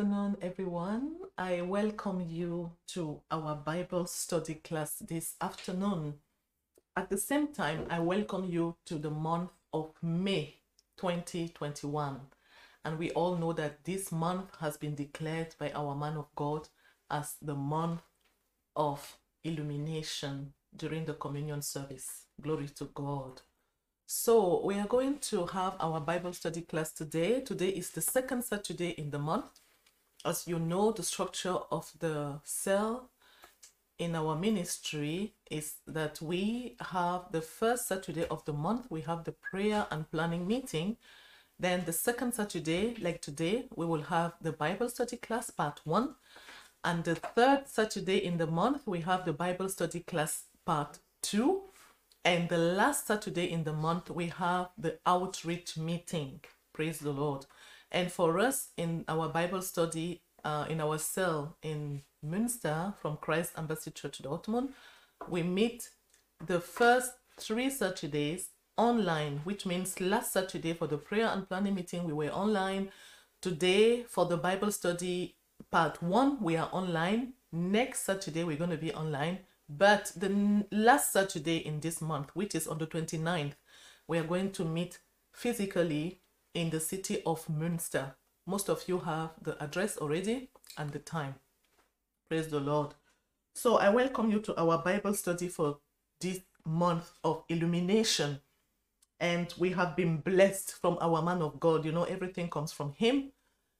afternoon, everyone. I welcome you to our Bible study class this afternoon. At the same time, I welcome you to the month of May 2021. And we all know that this month has been declared by our man of God as the month of illumination during the communion service. Glory to God. So, we are going to have our Bible study class today. Today is the second Saturday in the month. As you know, the structure of the cell in our ministry is that we have the first Saturday of the month, we have the prayer and planning meeting. Then, the second Saturday, like today, we will have the Bible study class part one. And the third Saturday in the month, we have the Bible study class part two. And the last Saturday in the month, we have the outreach meeting. Praise the Lord. And for us in our Bible study, uh, in our cell in Münster from Christ Embassy Church Dortmund, we meet the first three Saturdays online, which means last Saturday for the prayer and planning meeting, we were online. Today for the Bible study part one, we are online. Next Saturday, we're going to be online. But the last Saturday in this month, which is on the 29th, we are going to meet physically in the city of Münster. Most of you have the address already and the time. Praise the Lord. So I welcome you to our Bible study for this month of illumination. And we have been blessed from our man of God. You know, everything comes from him.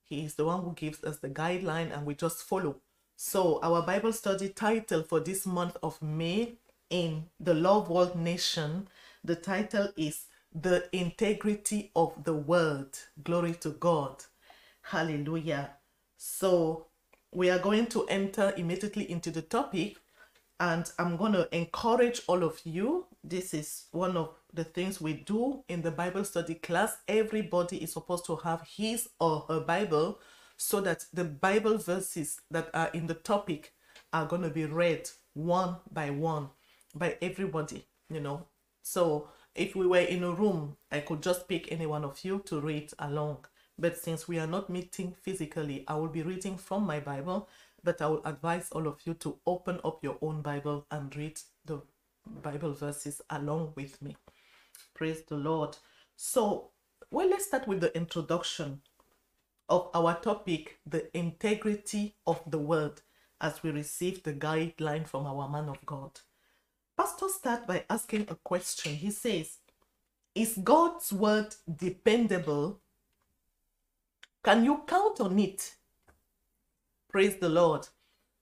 He is the one who gives us the guideline and we just follow. So, our Bible study title for this month of May in the Love World Nation, the title is The Integrity of the Word. Glory to God. Hallelujah. So, we are going to enter immediately into the topic, and I'm going to encourage all of you. This is one of the things we do in the Bible study class. Everybody is supposed to have his or her Bible so that the Bible verses that are in the topic are going to be read one by one by everybody, you know. So if we were in a room, I could just pick any one of you to read along. But since we are not meeting physically, I will be reading from my Bible, but I will advise all of you to open up your own Bible and read the Bible verses along with me. Praise the Lord. So, well, let's start with the introduction of our topic, the integrity of the word, as we receive the guideline from our man of God. Pastor start by asking a question. He says, Is God's word dependable? Can you count on it? Praise the Lord.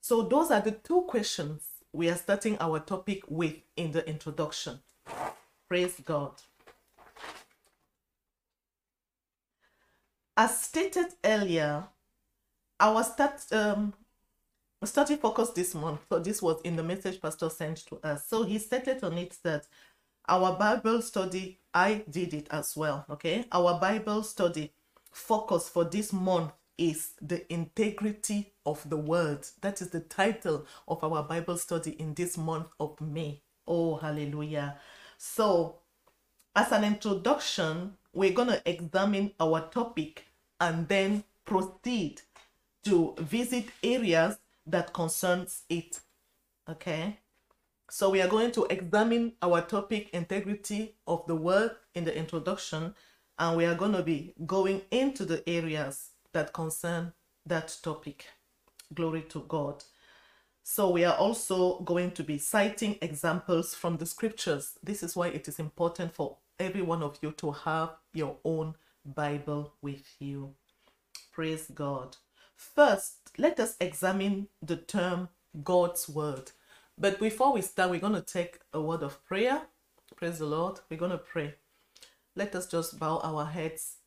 So, those are the two questions we are starting our topic with in the introduction. Praise God. As stated earlier, our start um study focus this month. So this was in the message Pastor sent to us. So he stated on it that our Bible study, I did it as well. Okay, our Bible study focus for this month is the integrity of the word. That is the title of our Bible study in this month of May. Oh, hallelujah. So, as an introduction, we're going to examine our topic and then proceed to visit areas that concerns it. Okay? So we are going to examine our topic integrity of the word in the introduction and we are going to be going into the areas that concern that topic. Glory to God. So we are also going to be citing examples from the scriptures. This is why it is important for every one of you to have your own Bible with you. Praise God. First, let us examine the term God's word. But before we start, we're going to take a word of prayer. Praise the Lord. We're going to pray. Let us just bow our heads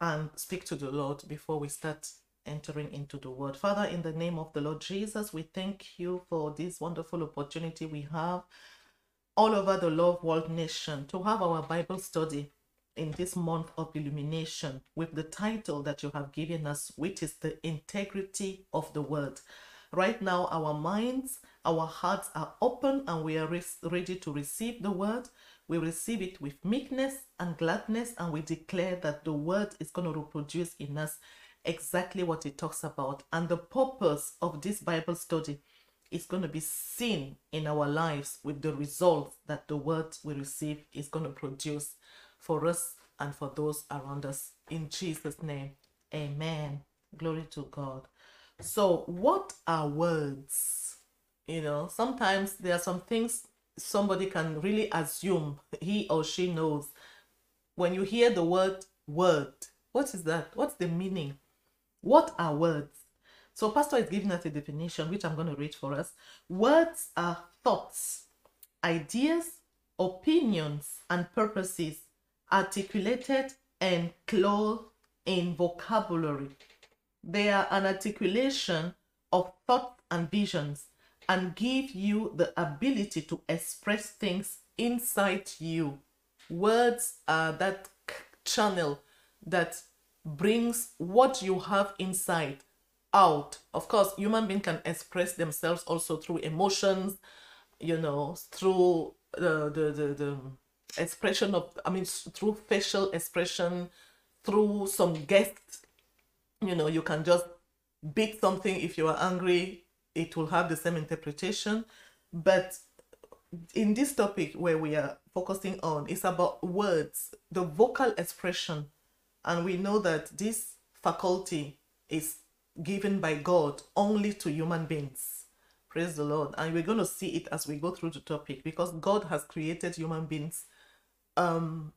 and speak to the Lord before we start entering into the word. Father, in the name of the Lord Jesus, we thank you for this wonderful opportunity we have all over the Love World Nation to have our Bible study in this month of illumination with the title that you have given us, which is the integrity of the word. Right now, our minds, our hearts are open and we are res- ready to receive the word. We receive it with meekness and gladness, and we declare that the word is going to reproduce in us exactly what it talks about. And the purpose of this Bible study is going to be seen in our lives with the results that the word we receive is going to produce for us and for those around us. In Jesus' name, amen. Glory to God. So, what are words? You know, sometimes there are some things somebody can really assume he or she knows. When you hear the word word, what is that? What's the meaning? What are words? So, Pastor is giving us a definition, which I'm going to read for us. Words are thoughts, ideas, opinions, and purposes articulated and clothed in vocabulary. They are an articulation of thoughts and visions and give you the ability to express things inside you. Words are that channel that brings what you have inside out. Of course, human being can express themselves also through emotions, you know, through the the the, the expression of I mean through facial expression, through some guests. You know, you can just beat something if you are angry, it will have the same interpretation. But in this topic where we are focusing on, it's about words, the vocal expression. And we know that this faculty is given by God only to human beings. Praise the Lord. And we're going to see it as we go through the topic because God has created human beings um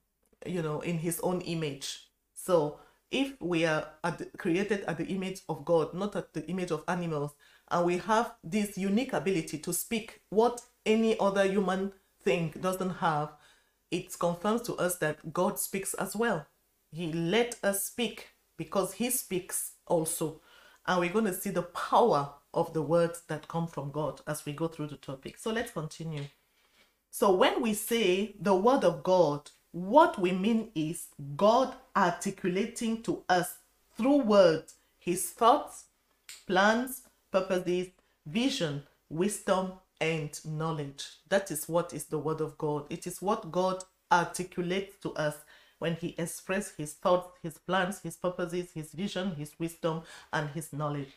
you know in his own image. So if we are at created at the image of God, not at the image of animals, and we have this unique ability to speak what any other human thing doesn't have, it confirms to us that God speaks as well. He let us speak because he speaks also and we're going to see the power of the words that come from God as we go through the topic. So let's continue. So when we say the word of God, what we mean is God articulating to us through words his thoughts, plans, purposes, vision, wisdom, and knowledge. That is what is the word of God. It is what God articulates to us when he expresses his thoughts, his plans, his purposes, his vision, his wisdom, and his knowledge.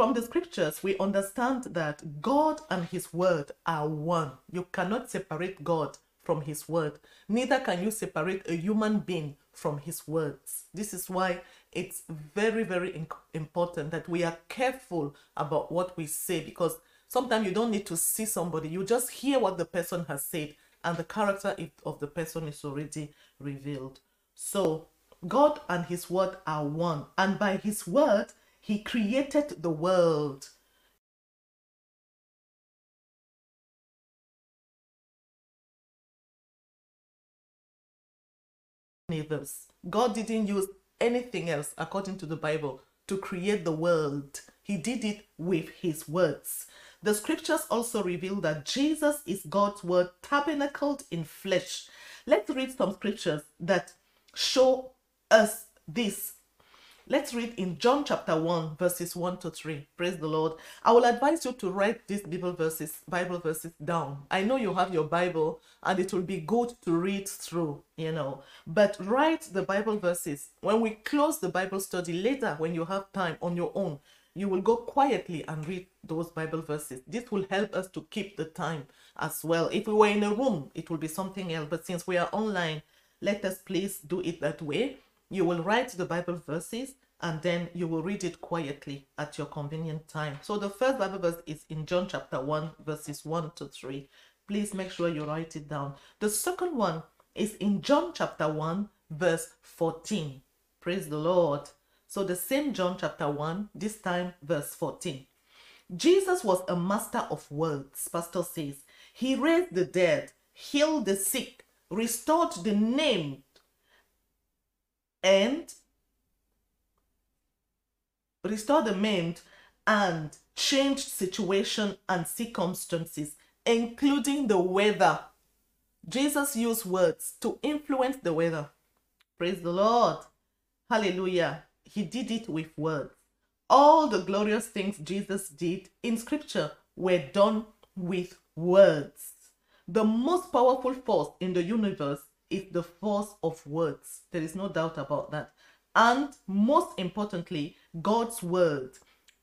From the scriptures, we understand that God and his word are one. You cannot separate God from his word. Neither can you separate a human being from his words. This is why it's very, very important that we are careful about what we say because sometimes you don't need to see somebody, you just hear what the person has said and the character of the person is already revealed. So, God and His Word are one, and by His Word, He created the world. God didn't use anything else, according to the Bible, to create the world. He did it with His words. The scriptures also reveal that Jesus is God's word tabernacled in flesh. Let's read some scriptures that show us this. Let's read in John chapter 1, verses 1 to 3. Praise the Lord. I will advise you to write these Bible verses, Bible verses down. I know you have your Bible and it will be good to read through, you know. But write the Bible verses. When we close the Bible study later, when you have time on your own, you will go quietly and read those Bible verses. This will help us to keep the time as well. If we were in a room, it will be something else. But since we are online, let us please do it that way. You will write the Bible verses and then you will read it quietly at your convenient time. So the first Bible verse is in John chapter 1, verses 1 to 3. Please make sure you write it down. The second one is in John chapter 1, verse 14. Praise the Lord. So the same John chapter 1, this time verse 14. Jesus was a master of words, Pastor says. He raised the dead, healed the sick, restored the named, and restore the maimed and changed situation and circumstances, including the weather. Jesus used words to influence the weather. Praise the Lord. Hallelujah he did it with words. All the glorious things Jesus did in scripture were done with words. The most powerful force in the universe is the force of words. There is no doubt about that. And most importantly, God's word.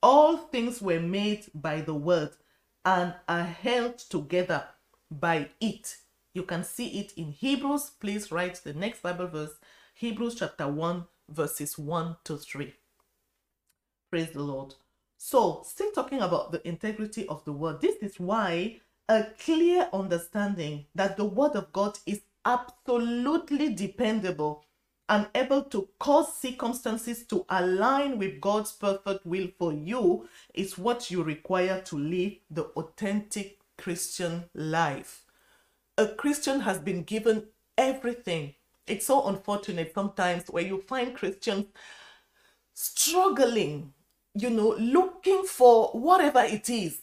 All things were made by the word and are held together by it. You can see it in Hebrews. Please write the next Bible verse, Hebrews chapter 1, verses 1 to 3. Praise the Lord. So, still talking about the integrity of the word, this is why a clear understanding that the word of God is absolutely dependable and able to cause circumstances to align with God's perfect will for you is what you require to live the authentic Christian life. A Christian has been given everything. It's so unfortunate sometimes where you find Christians struggling, you know, looking for whatever it is,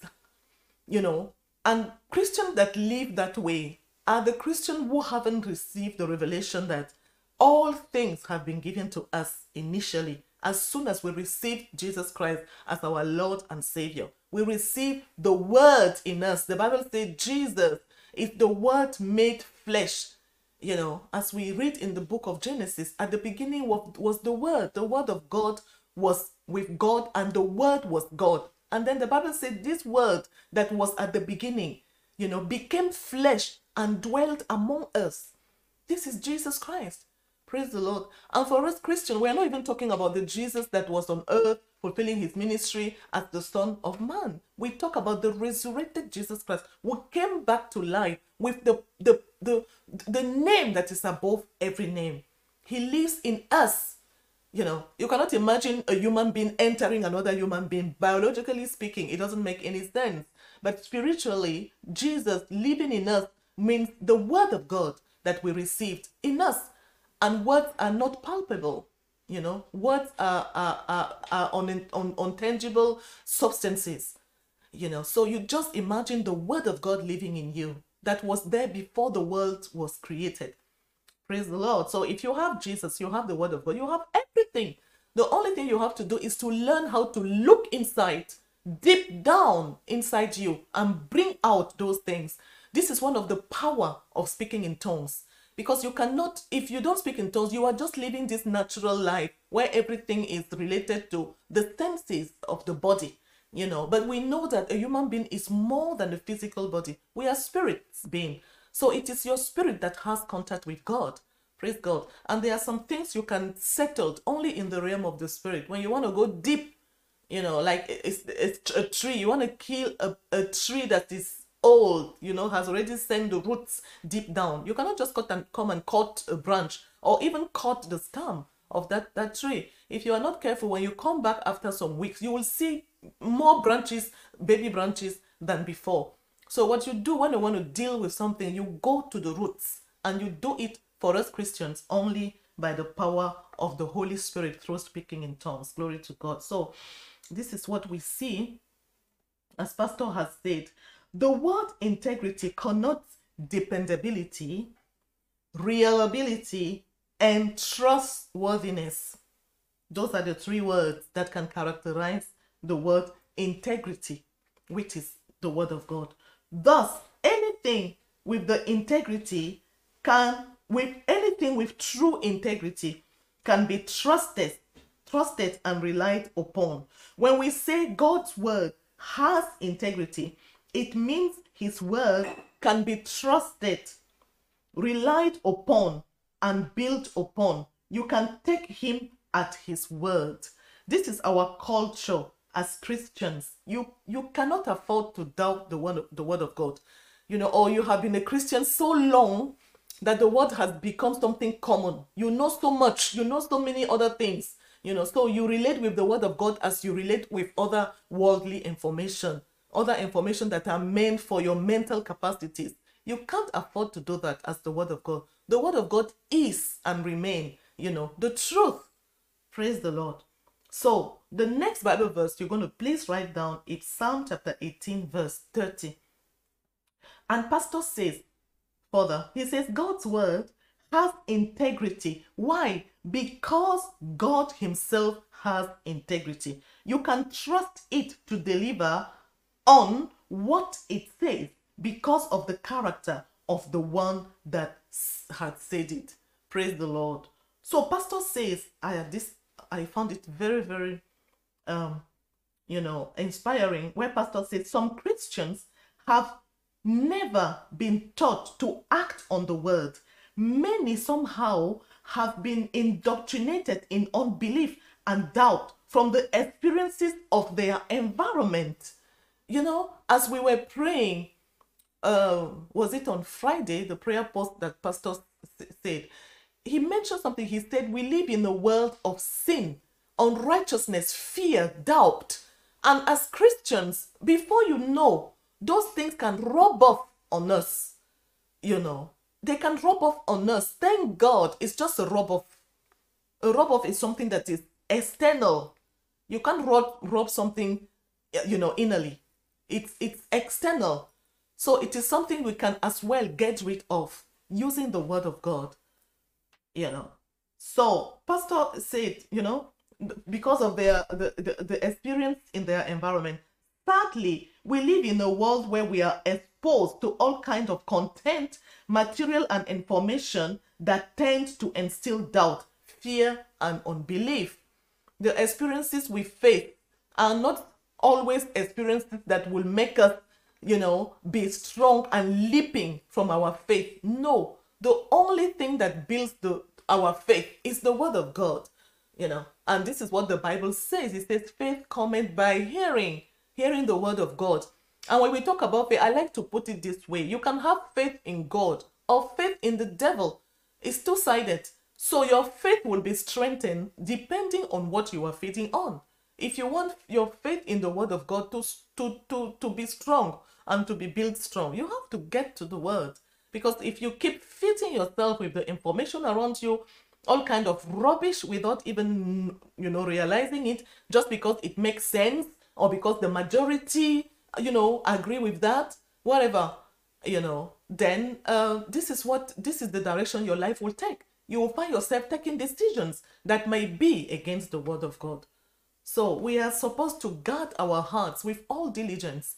you know, and Christians that live that way are the Christians who haven't received the revelation that all things have been given to us initially as soon as we receive Jesus Christ as our Lord and Savior. We receive the Word in us. The Bible says Jesus is the Word made flesh. You know, as we read in the book of Genesis, at the beginning was the Word. The Word of God was with God, and the Word was God. And then the Bible said this Word that was at the beginning, you know, became flesh and dwelt among us. This is Jesus Christ. Praise the Lord. And for us Christians, we are not even talking about the Jesus that was on earth fulfilling his ministry as the Son of Man. We talk about the resurrected Jesus Christ who came back to life with the, the, the, the name that is above every name. He lives in us. You know, you cannot imagine a human being entering another human being. Biologically speaking, it doesn't make any sense. But spiritually, Jesus living in us means the word of God that we received in us. And words are not palpable you know. Words are are are, are on, on untangible substances you know. So you just imagine the word of god living in you that was there before the world was created. Praise the lord. So if you have jesus you have the word of god you have everything. The only thing you have to do is to learn how to look inside deep down inside you and bring out those things. This is one of the power of speaking in tongues. Because you cannot if you don't speak in tongues you are just living this natural life where everything is related to the senses of the body you know. But we know that a human being is more than a physical body. We are spirits being. So it is your spirit that has contact with god. Praise god. And there are some things you can settle only in the realm of the spirit. When you want to go deep you know like it's, it's a tree you want to kill a, a tree that is old, you know, has already sent the roots deep down. You cannot just cut and come and cut a branch or even cut the stem of that, that tree. If you are not careful, when you come back after some weeks, you will see more branches, baby branches than before. So what you do when you want to deal with something, you go to the roots and you do it for us Christians only by the power of the Holy Spirit through speaking in tongues. Glory to God. So this is what we see, as Pastor has said, the word integrity connotes dependability, reliability, and trustworthiness. Those are the three words that can characterize the word integrity, which is the word of God. Thus, anything with the integrity can, with anything with true integrity, can be trusted, trusted and relied upon. When we say God's word has integrity, it means his word can be trusted, relied upon, and built upon. You can take him at his word. This is our culture as Christians. You you cannot afford to doubt the word the word of God. You know, or you have been a Christian so long that the word has become something common. You know so much, you know so many other things. You know, so you relate with the word of God as you relate with other worldly information other information that are meant for your mental capacities. You can't afford to do that as the word of God. The word of God is and remain, you know, the truth. Praise the Lord. So the next Bible verse you're going to please write down is Psalm chapter 18, verse 30. And Pastor says further, he says, God's word has integrity. Why? Because God Himself has integrity. You can trust it to deliver on what it says because of the character of the one that had said it. Praise the Lord. So pastor says, I have this I found it very, very um, you know, inspiring, where Pastor said some Christians have never been taught to act on the word. Many somehow have been indoctrinated in unbelief and doubt from the experiences of their environment. You know, as we were praying, uh, was it on Friday, the prayer post that Pastor said, he mentioned something. He said, We live in a world of sin, unrighteousness, fear, doubt. And as Christians, before you know, those things can rub off on us. You know, they can rub off on us. Thank God it's just a rub off. A rub off is something that is external. You can't rub, rub something, you know, innerly. It's it's external. So it is something we can as well get rid of using the word of God. You know. So Pastor said, you know, because of their the, the, the experience in their environment. Sadly, we live in a world where we are exposed to all kinds of content, material, and information that tend to instill doubt, fear, and unbelief. The experiences we face are not always experiences that will make us, you know, be strong and leaping from our faith. No, the only thing that builds the our faith is the word of God, you know. And this is what the Bible says. It says faith cometh by hearing, hearing the word of God. And when we talk about faith, I like to put it this way. You can have faith in God or faith in the devil. It's two-sided. So your faith will be strengthened depending on what you are feeding on. If you want your faith in the word of God to, to, to, to be strong and to be built strong, you have to get to the word. Because if you keep feeding yourself with the information around you, all kind of rubbish without even you know realizing it just because it makes sense or because the majority you know agree with that whatever you know then uh, this is what this is the direction your life will take you will find yourself taking decisions that may be against the word of god so we are supposed to guard our hearts with all diligence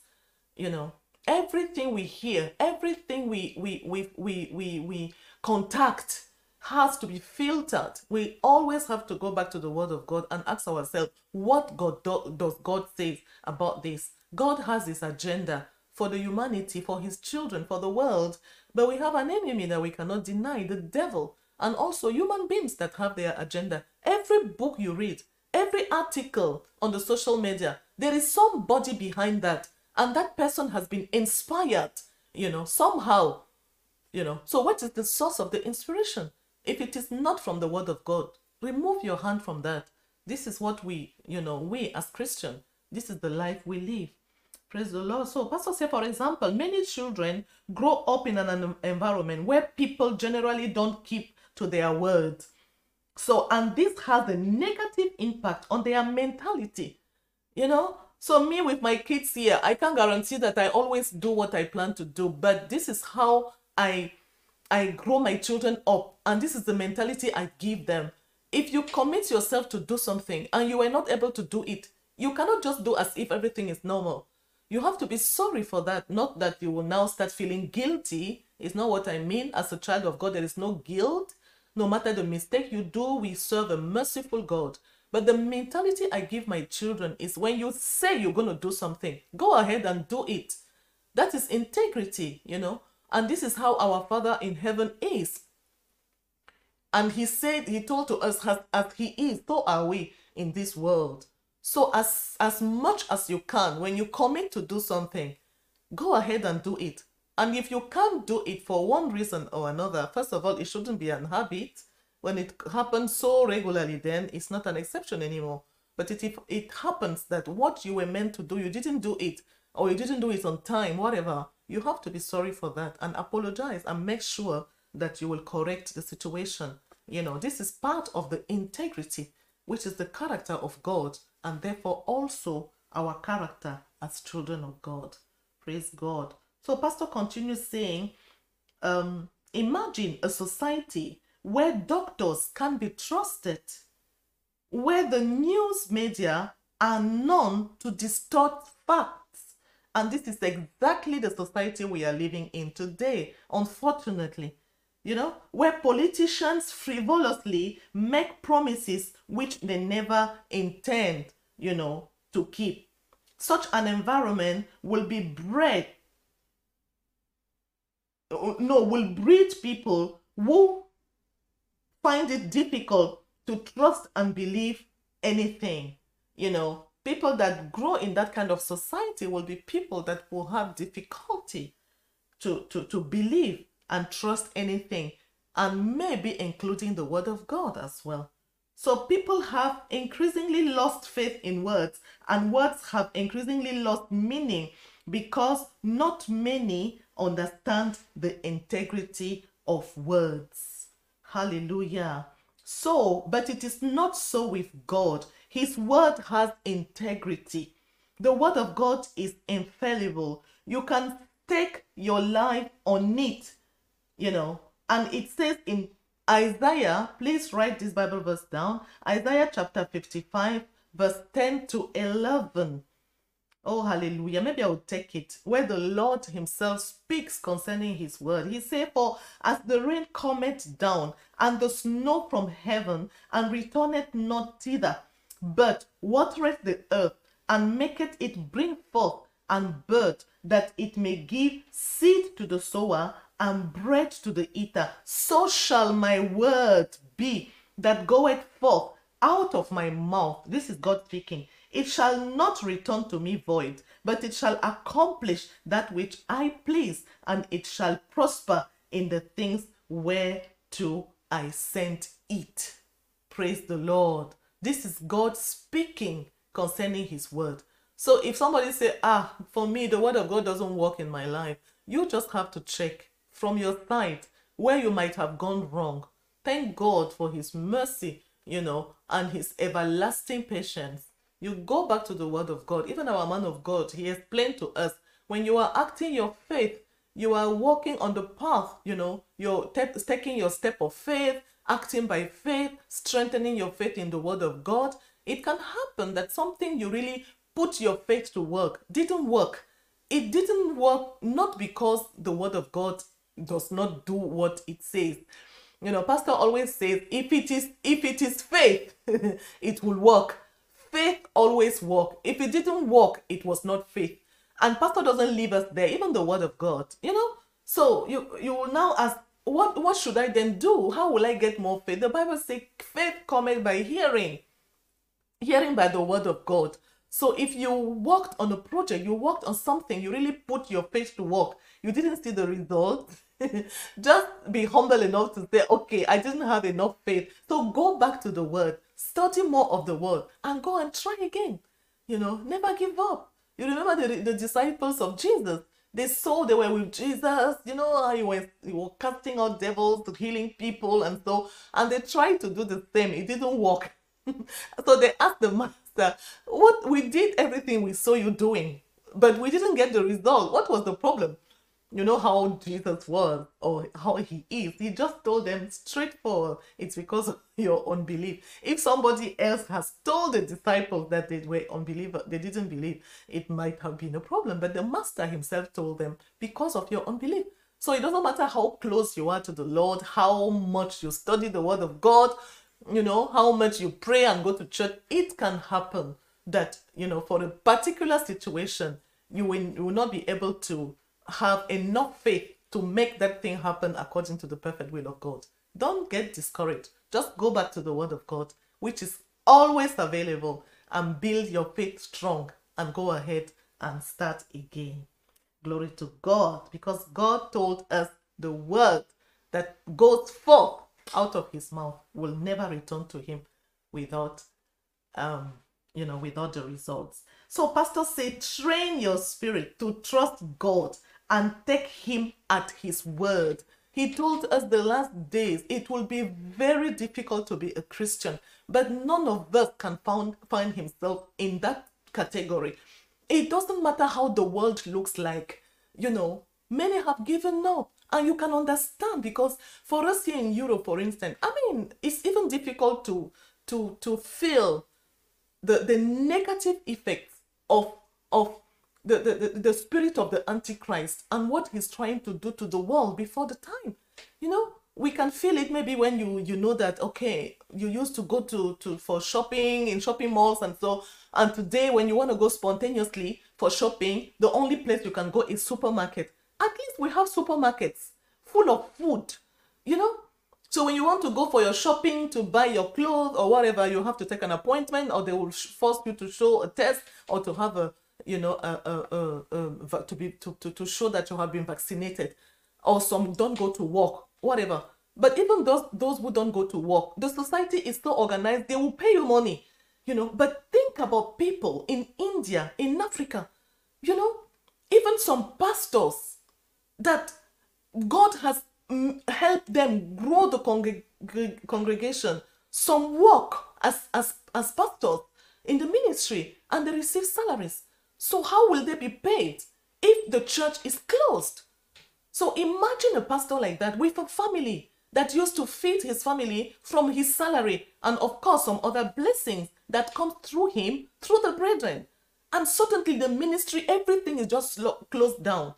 you know everything we hear everything we we we we we, we contact has to be filtered. We always have to go back to the Word of God and ask ourselves, what God do, does God say about this? God has His agenda for the humanity, for His children, for the world, but we have an enemy that we cannot deny, the devil, and also human beings that have their agenda. Every book you read, every article on the social media, there is somebody behind that, and that person has been inspired, you know, somehow, you know. So, what is the source of the inspiration? If it is not from the word of God, remove your hand from that. This is what we, you know, we as Christian, this is the life we live. Praise the Lord. So, Pastor say, for example, many children grow up in an environment where people generally don't keep to their words. So, and this has a negative impact on their mentality. You know, so me with my kids here, I can't guarantee that I always do what I plan to do, but this is how I I grow my children up, and this is the mentality I give them. If you commit yourself to do something and you are not able to do it, you cannot just do as if everything is normal. You have to be sorry for that, not that you will now start feeling guilty. It's not what I mean. As a child of God, there is no guilt. No matter the mistake you do, we serve a merciful God. But the mentality I give my children is when you say you're going to do something, go ahead and do it. That is integrity, you know. And this is how our Father in heaven is. And he said, he told to us, as, as he is, so are we in this world. So as, as much as you can, when you commit to do something, go ahead and do it. And if you can't do it for one reason or another, first of all, it shouldn't be an habit. When it happens so regularly, then it's not an exception anymore. But if it happens that what you were meant to do, you didn't do it, or you didn't do it on time, whatever, you have to be sorry for that and apologize and make sure that you will correct the situation. You know, this is part of the integrity, which is the character of God, and therefore also our character as children of God. Praise God. So, Pastor continues saying, um, imagine a society where doctors can be trusted, where the news media are known to distort facts and this is exactly the society we are living in today, unfortunately. You know, where politicians frivolously make promises which they never intend. You know, to keep. Such an environment will be bred, no, will breed people who find it difficult to trust and believe anything. You know, people that grow in that kind of society will be people that will have difficulty to, to, to believe and trust anything, and maybe including the word of God as well. So people have increasingly lost faith in words, and words have increasingly lost meaning because not many understand the integrity of words. Hallelujah. So, but it is not so with God. His word has integrity. The word of God is infallible. You can take your life on it, you know, and it says in Isaiah, please write this Bible verse down. Isaiah chapter 55, verse 10 to 11. Oh, hallelujah. Maybe I will take it. Where the Lord himself speaks concerning his word. He said, For as the rain cometh down, and the snow from heaven, and returneth not thither, but watereth the earth, and maketh it bring forth and bud, that it may give seed to the sower and bread to the eater, so shall my word be that goeth forth out of my mouth. This is God speaking. It shall not return to me void, but it shall accomplish that which I please, and it shall prosper in the things whereto I sent it. Praise the Lord. This is God speaking concerning his word. So if somebody say, ah, for me, the word of God doesn't work in my life, you just have to check from your side where you might have gone wrong. Thank God for his mercy, you know, and his everlasting patience. You go back to the word of God. Even our man of God, he explained to us when you are acting your faith, you are walking on the path, you know, you're taking your step of faith, acting by faith, strengthening your faith in the word of God. It can happen that something you really put your faith to work didn't work. It didn't work not because the word of God does not do what it says. You know, pastor always says if it is if it is faith, it will work. Faith always work. If it didn't work, it was not faith. And pastor doesn't leave us there, even the word of God, you know? So you you will now ask, what what should I then do? How will I get more faith? The Bible says faith cometh by hearing, hearing by the word of God. So if you worked on a project, you worked on something, you really put your faith to work, you didn't see the result, just be humble enough to say, okay, I didn't have enough faith. So go back to the word, study more of the word, and go and try again. You know, never give up. You remember the, the disciples of Jesus? They saw they were with Jesus, you know, he was, he was casting out devils, healing people, and so, and they tried to do the same. It didn't work. so they asked the master, What we did everything we saw you doing, but we didn't get the result. What was the problem? You know how Jesus was or how he is. He just told them straightforward, it's because of your unbelief. If somebody else has told the disciples that they were unbeliever, they didn't believe, it might have been a problem. But the master himself told them because of your unbelief. So it doesn't matter how close you are to the Lord, how much you study the word of God, you know, how much you pray and go to church, it can happen that, you know, for a particular situation, you will, you will not be able to have enough faith to make that thing happen according to the perfect will of God. Don't get discouraged. Just go back to the word of God, which is always available, and build your faith strong and go ahead and start again. Glory to God, because God told us the word that goes forth out of his mouth will never return to him without um you know without the results so pastor said train your spirit to trust god and take him at his word. He told us the last days it will be very difficult to be a Christian, but none of us can found, find himself in that category. It doesn't matter how the world looks like, you know, many have given up. And you can understand because for us here in Europe, for instance, I mean, it's even difficult to to to feel the, the negative effects of of the, the, the spirit of the Antichrist and what he's trying to do to the world before the time. You know, we can feel it maybe when you you know that okay you used to go to to for shopping in shopping malls and so and today when you want to go spontaneously for shopping the only place you can go is supermarket at least we have supermarkets full of food you know so when you want to go for your shopping to buy your clothes or whatever you have to take an appointment or they will force you to show a test or to have a you know a, a, a, a to be to, to, to show that you have been vaccinated or some don't go to work whatever. But even those those who don't go to work, the society is still organized. They will pay you money, you know. But think about people in India, in Africa, you know, even some pastors that God has mm, helped them grow the congreg- congregation. Some work as as as pastors in the ministry and they receive salaries. So how will they be paid if the church is closed? So imagine a pastor like that with a family that used to feed his family from his salary and of course some other blessings that come through him through the brethren. And suddenly the ministry, everything is just closed down.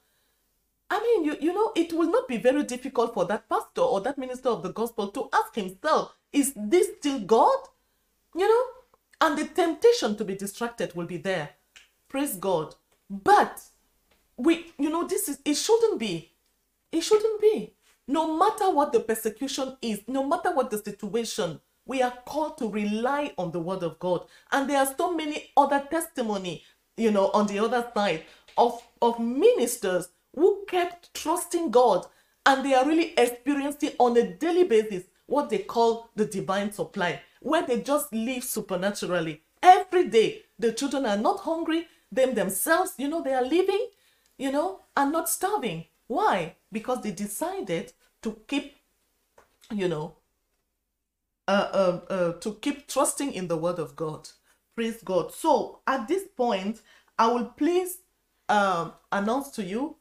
I mean, you, you know, it will not be very difficult for that pastor or that minister of the gospel to ask himself, is this still God? You know, and the temptation to be distracted will be there. Praise God. But we, you know, this is, it shouldn't be. It shouldn't be. No matter what the persecution is, no matter what the situation, we are called to rely on the word of God. And there are so many other testimony, you know, on the other side of, of ministers who kept trusting God and they are really experiencing on a daily basis what they call the divine supply, where they just live supernaturally. Every day, the children are not hungry, them themselves, you know, they are living, you know, and not starving. Why? Because they decided to keep, you know, uh, uh, uh, to keep trusting in the word of God. Praise God. So at this point, I will please um, announce to you,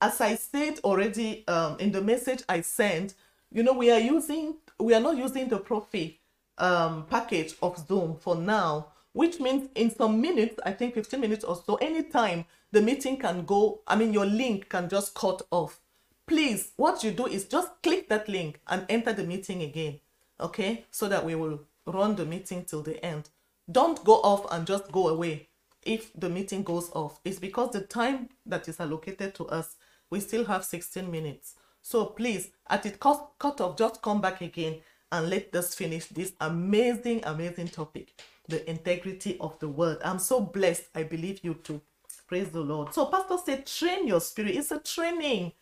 as I said already um, in the message I sent, you know, we are using, we are not using the Profi um, package of Zoom for now, which means in some minutes, I think 15 minutes or so, anytime the meeting can go, I mean, your link can just cut off. Please, what you do is just click that link and enter the meeting again, okay? So that we will run the meeting till the end. Don't go off and just go away if the meeting goes off. It's because the time that is allocated to us, we still have 16 minutes. So please, at it cut, cut off, just come back again and let us finish this amazing, amazing topic, the integrity of the word. I'm so blessed. I believe you too. Praise the Lord. So, Pastor said, train your spirit. It's a training.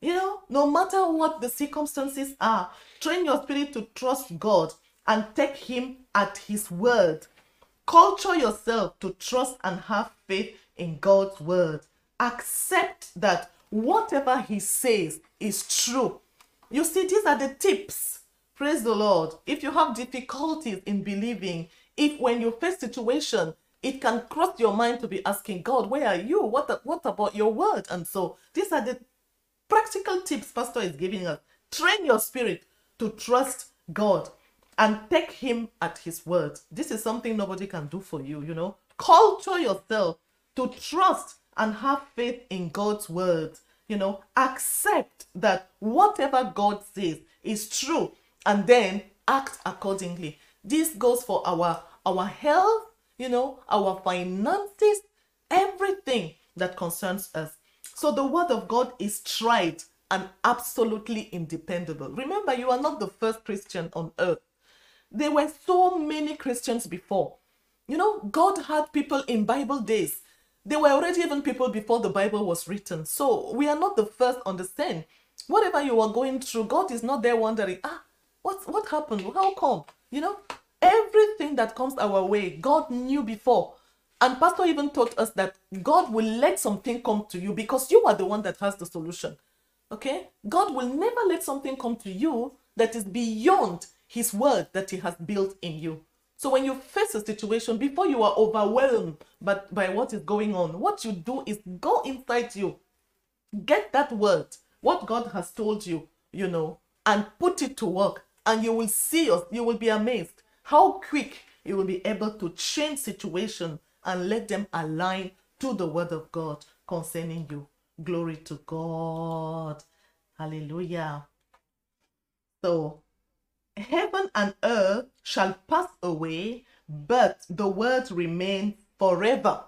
You know, no matter what the circumstances are, train your spirit to trust God and take Him at His word. Culture yourself to trust and have faith in God's word. Accept that whatever He says is true. You see, these are the tips. Praise the Lord. If you have difficulties in believing, if when you face situation it can cross your mind to be asking God, where are you? What, what about your word? And so these are the practical tips Pastor is giving us. Train your spirit to trust God and take Him at His word. This is something nobody can do for you, you know. Culture yourself to trust and have faith in God's word. You know, accept that whatever God says is true and then act accordingly. This goes for our our health, you know, our finances, everything that concerns us. So the word of God is tried and absolutely independable. Remember, you are not the first Christian on earth. There were so many Christians before. You know, God had people in Bible days. There were already even people before the Bible was written. So we are not the first scene. Whatever you are going through, God is not there wondering, ah, what, what happened? How come? You know, Everything that comes our way, God knew before. And Pastor even taught us that God will let something come to you because you are the one that has the solution. Okay? God will never let something come to you that is beyond His word that He has built in you. So when you face a situation, before you are overwhelmed by, by what is going on, what you do is go inside you, get that word, what God has told you, you know, and put it to work. And you will see us, you will be amazed how quick you will be able to change situation and let them align to the word of God concerning you. Glory to God. Hallelujah. So, heaven and earth shall pass away, but the word remains forever.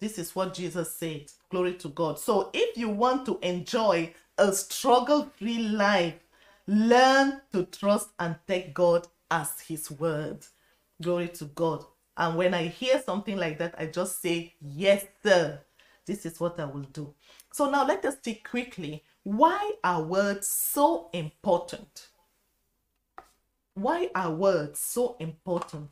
This is what Jesus said. Glory to God. So, if you want to enjoy a struggle free life, learn to trust and take God as His word. Glory to God. And when I hear something like that, I just say, Yes, sir. This is what I will do. So now let us see quickly why are words so important? Why are words so important?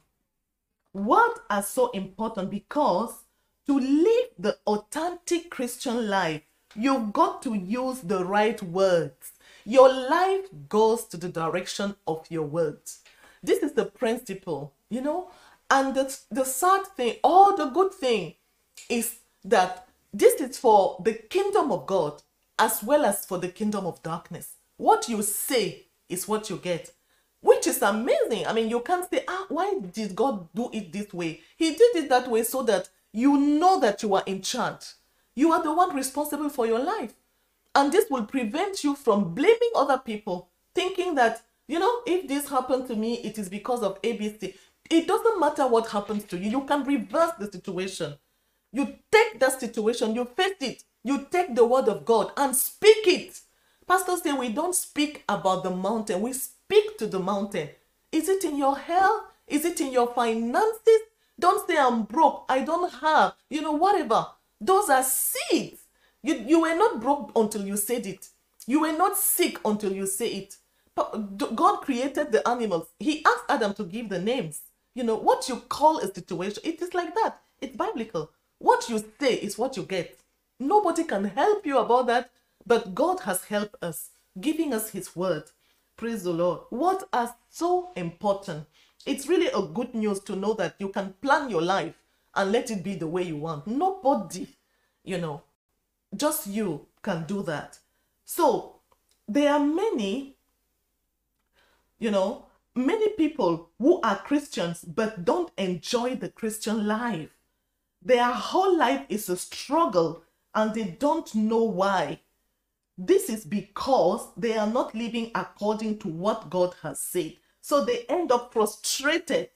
Words are so important because to live the authentic Christian life, you've got to use the right words. Your life goes to the direction of your words. This is the principle, you know. And the, the sad thing, all the good thing is that this is for the kingdom of God as well as for the kingdom of darkness. What you say is what you get, which is amazing. I mean, you can't say, ah, why did God do it this way? He did it that way so that you know that you are in charge. You are the one responsible for your life. And this will prevent you from blaming other people, thinking that, you know, if this happened to me, it is because of ABC. It doesn't matter what happens to you, you can reverse the situation. You take that situation, you face it, you take the word of God and speak it. Pastors say we don't speak about the mountain, we speak to the mountain. Is it in your health? Is it in your finances? Don't say I'm broke, I don't have, you know, whatever. Those are seeds. You, you were not broke until you said it. You were not sick until you say it. God created the animals. He asked Adam to give the names. You know, what you call a situation, it is like that. It's biblical. What you say is what you get. Nobody can help you about that, but God has helped us, giving us His word. Praise the Lord. What are so important? It's really a good news to know that you can plan your life and let it be the way you want. Nobody, you know, just you can do that. So there are many, you know, many people who are Christians but don't enjoy the Christian life. Their whole life is a struggle and they don't know why. This is because they are not living according to what God has said. So they end up frustrated.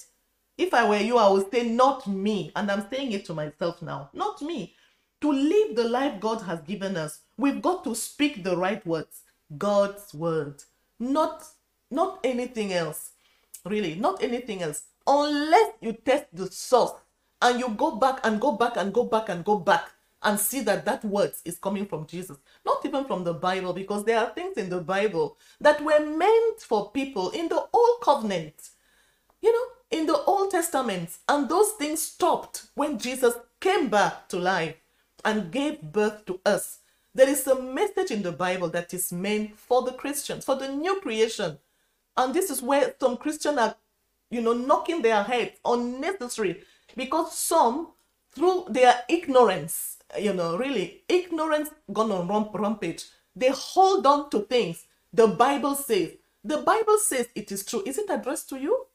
If I were you, I would say, Not me. And I'm saying it to myself now, not me to live the life God has given us, we've got to speak the right words, God's word, not not anything else. Really, not anything else. Unless you test the source and you go back and go back and go back and go back and see that that word is coming from Jesus, not even from the Bible, because there are things in the Bible that were meant for people in the old covenant, you know, in the Old Testament, and those things stopped when Jesus came back to life and gave birth to us. There is a message in the Bible that is meant for the Christians, for the new creation. And this is where some Christians are, you know, knocking their heads unnecessary because some, through their ignorance, you know, really, ignorance gone on rump, rampage, they hold on to things the Bible says. The Bible says it is true. Is it addressed to you?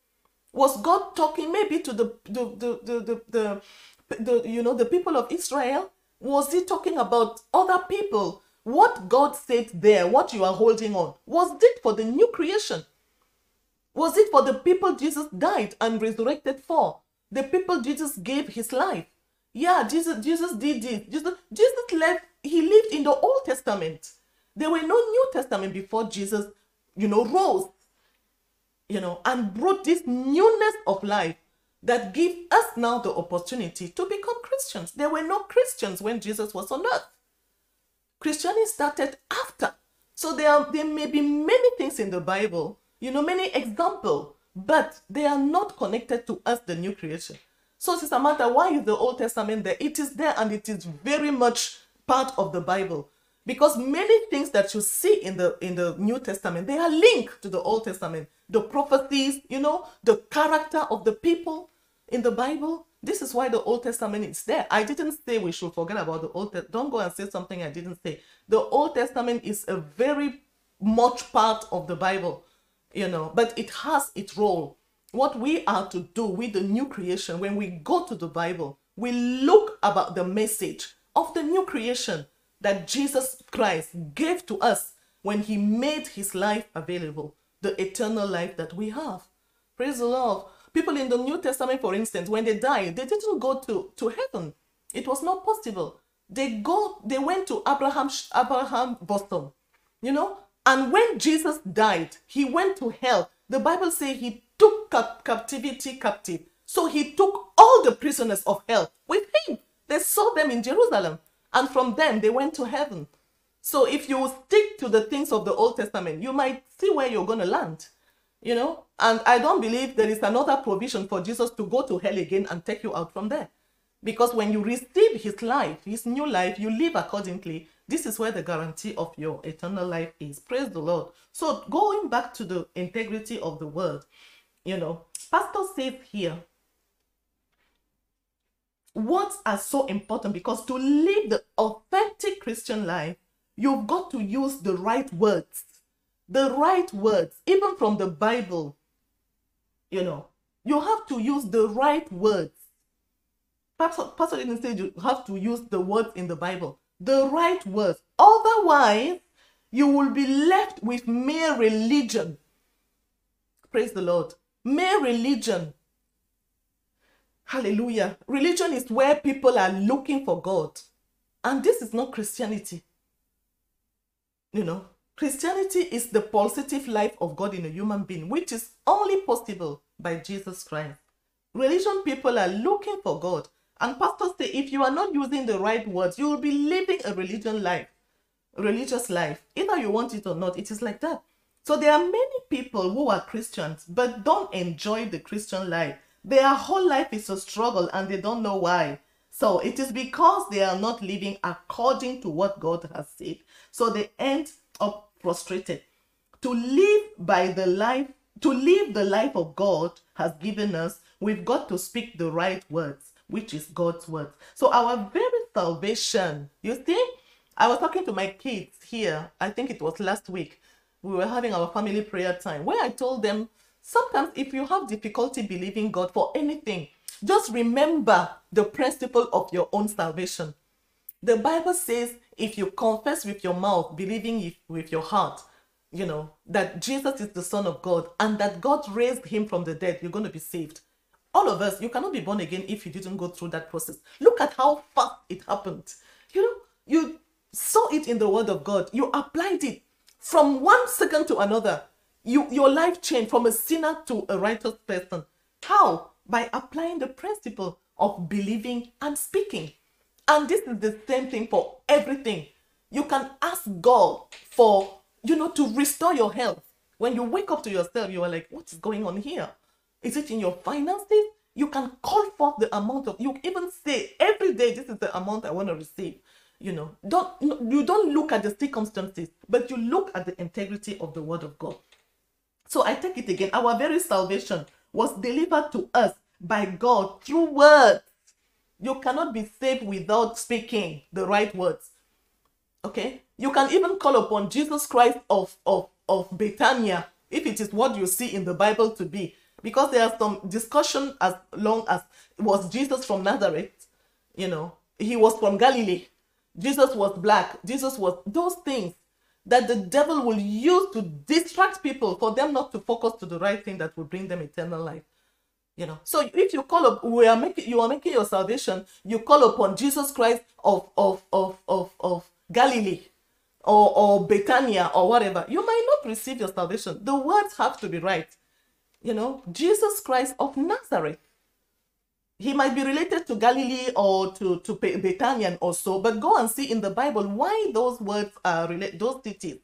Was God talking maybe to the the the the, the, the, the you know the people of Israel? Was he talking about other people? What God said there, what you are holding on, was it for the new creation? Was it for the people Jesus died and resurrected for? The people Jesus gave his life? Yeah, Jesus, Jesus did this. Jesus, Jesus left, he lived in the Old Testament. There were no New Testament before Jesus, you know, rose, you know, and brought this newness of life that give us now the opportunity to become Christians. There were no Christians when Jesus was on earth. Christianity started after. So there, are, there may be many things in the Bible, you know, many examples, but they are not connected to us, the new creation. So, Sister Martha, why is the Old Testament there? It is there and it is very much part of the Bible. Because many things that you see in the in the New Testament, they are linked to the Old Testament. The prophecies, you know, the character of the people, in the Bible. This is why the Old Testament is there. I didn't say we should forget about the Old Testament. Don't go and say something I didn't say. The Old Testament is a very much part of the Bible, you know, but it has its role. What we are to do with the new creation, when we go to the Bible, we look about the message of the new creation that Jesus Christ gave to us when he made his life available. the eternal life that we have. Praise the Lord. People in the New Testament, for instance, when they died, they didn't go to, to heaven. It was not possible. They go, they went to Abraham, Abraham bosom, you know. And when Jesus died, he went to hell. The Bible says he took cap- captivity captive. So he took all the prisoners of hell with him. They saw them in Jerusalem. And from them, they went to heaven. So if you stick to the things of the Old Testament, you might see where you're going to land you know? And i don't believe there is another provision for jesus to go to hell again and take you out from there. Because when you receive his life his new life you live accordingly this is where the guarantee of your eternal life is. Praise the lord. So going back to the integrity of the word you know pastor says here words are so important because to live the authentic christian life you've got to use the right words the right words, even from the Bible. You know, you have to use the right words. Pastor, Pastor didn't say you have to use the words in the Bible, the right words. Otherwise, you will be left with mere religion. Praise the Lord. Mere religion. Hallelujah. Religion is where people are looking for God. And this is not Christianity. You know, Christianity is the positive life of God in a human being, which is only possible by Jesus Christ. Religion people are looking for God. And pastors say if you are not using the right words, you will be living a religion life, religious life. Either you want it or not, it is like that. So there are many people who are Christians but don't enjoy the Christian life. Their whole life is a struggle and they don't know why. So it is because they are not living according to what God has said. So they end up frustrated. To live by the life, to live the life of God has given us, we've got to speak the right words, which is God's words. So our very salvation, you see, I was talking to my kids here, I think it was last week. We were having our family prayer time where I told them sometimes if you have difficulty believing God for anything, just remember the principle of your own salvation. The Bible says if you confess with your mouth, believing with your heart, you know, that Jesus is the Son of God and that God raised him from the dead, you're going to be saved. All of us, you cannot be born again if you didn't go through that process. Look at how fast it happened. You know, you saw it in the Word of God, you applied it from one second to another. You, your life changed from a sinner to a righteous person. How? By applying the principle of believing and speaking. And this is the same thing for everything. You can ask God for, you know, to restore your health. When you wake up to yourself, you are like, what is going on here? Is it in your finances? You can call forth the amount of, you even say every day, this is the amount I want to receive. You know, don't you don't look at the circumstances, but you look at the integrity of the word of God. So I take it again. Our very salvation was delivered to us by God through words you cannot be saved without speaking the right words. Okay? You can even call upon Jesus Christ of, of, of Bethania if it is what you see in the Bible to be. Because there are some discussion as long as was Jesus from Nazareth, you know, he was from Galilee. Jesus was black. Jesus was those things that the devil will use to distract people for them not to focus to the right thing that will bring them eternal life you know. So if you call up we are making you are making your salvation you call upon jesus christ of of of of, of galilee or or bethania or whatever you might not receive your salvation. The words have to be right. You know jesus christ of nazareth. He might be related to galilee or to to bethania or so but go and see in the bible why those words are related those cities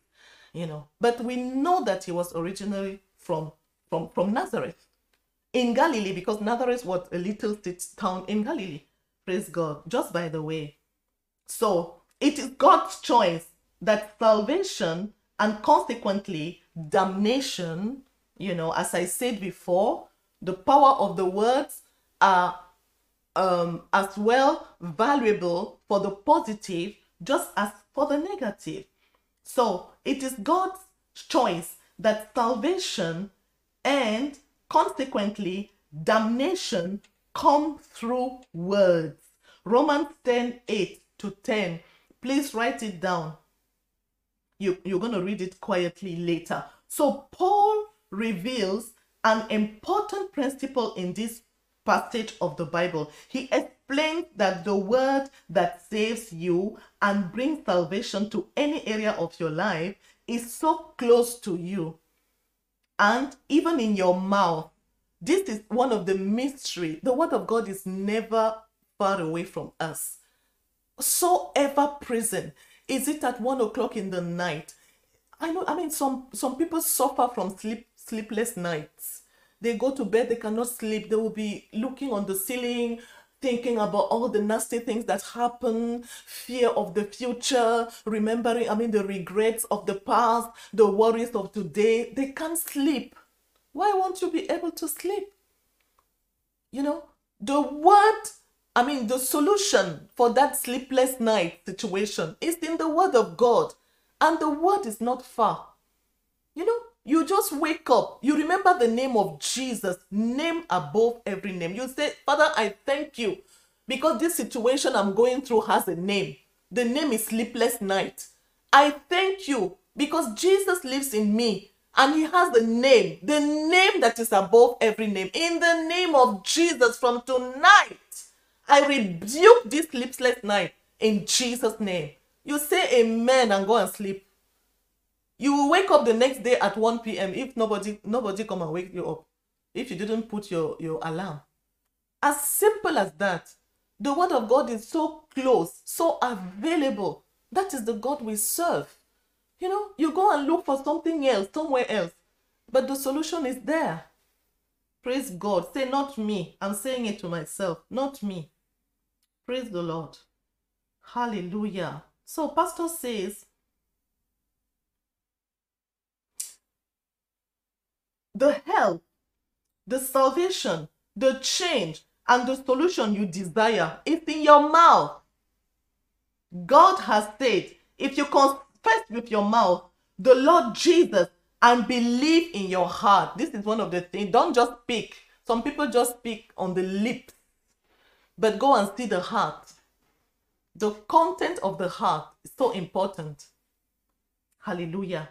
you know. But we know that he was originally from from from nazareth in Galilee because Nazareth was a little town in Galilee. Praise God. Just by the way. So it is God's choice that salvation and consequently damnation, you know, as I said before, the power of the words are um, as well valuable for the positive just as for the negative. So it is God's choice that salvation and Consequently, damnation come through words. Romans 10 8 to 10. Please write it down. You, you're going to read it quietly later. So, Paul reveals an important principle in this passage of the Bible. He explains that the word that saves you and brings salvation to any area of your life is so close to you and even in your mouth. This is one of the mystery. The word of God is never far away from us. So ever present. Is it at one o'clock in the night? I know, I mean, some some people suffer from sleep sleepless nights. They go to bed, they cannot sleep. They will be looking on the ceiling, thinking about all the nasty things that happen, fear of the future, remembering, I mean, the regrets of the past, the worries of today. They can't sleep. Why won't you be able to sleep? You know, the word, I mean, the solution for that sleepless night situation is in the word of God. And the word is not far. You know, you just wake up. You remember the name of Jesus, name above every name. You say, Father, I thank you because this situation I'm going through has a name. The name is Sleepless Night. I thank you because Jesus lives in me and he has the name, the name that is above every name. In the name of Jesus, from tonight, I rebuke this sleepless night in Jesus' name. You say amen and go and sleep. You will wake up the next day at 1 p.m. if nobody nobody come and wake you up. If you didn't put your, your alarm. As simple as that. The word of God is so close, so available. That is the God we serve. You know, you go and look for something else, somewhere else. But the solution is there. Praise God. Say, not me. I'm saying it to myself, not me. Praise the Lord. Hallelujah. So, Pastor says, the help, the salvation, the change, and the solution you desire is in your mouth. God has said, if you confess with your mouth the Lord Jesus and believe in your heart, this is one of the things. Don't just speak. Some people just speak on the lips, but go and see the heart. The content of the heart is so important. Hallelujah.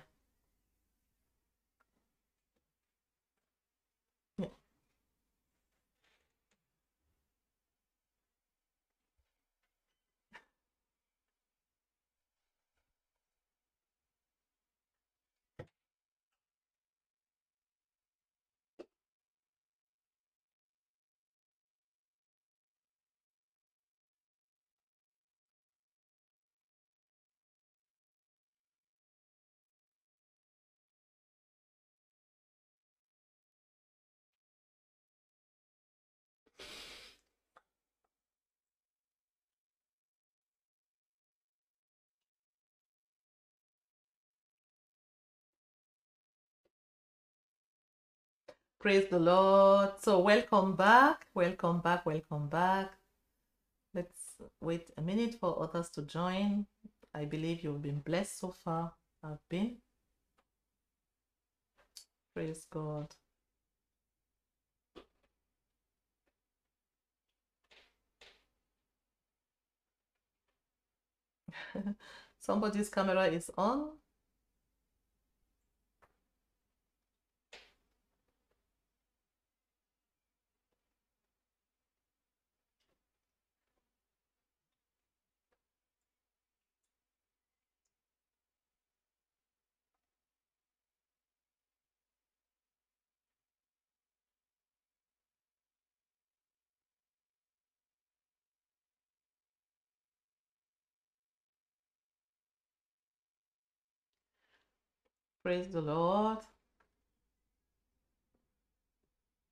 Praise the Lord. So, welcome back. Welcome back. Welcome back. Let's wait a minute for others to join. I believe you've been blessed so far. I've been. Praise God. Somebody's camera is on. Praise the Lord.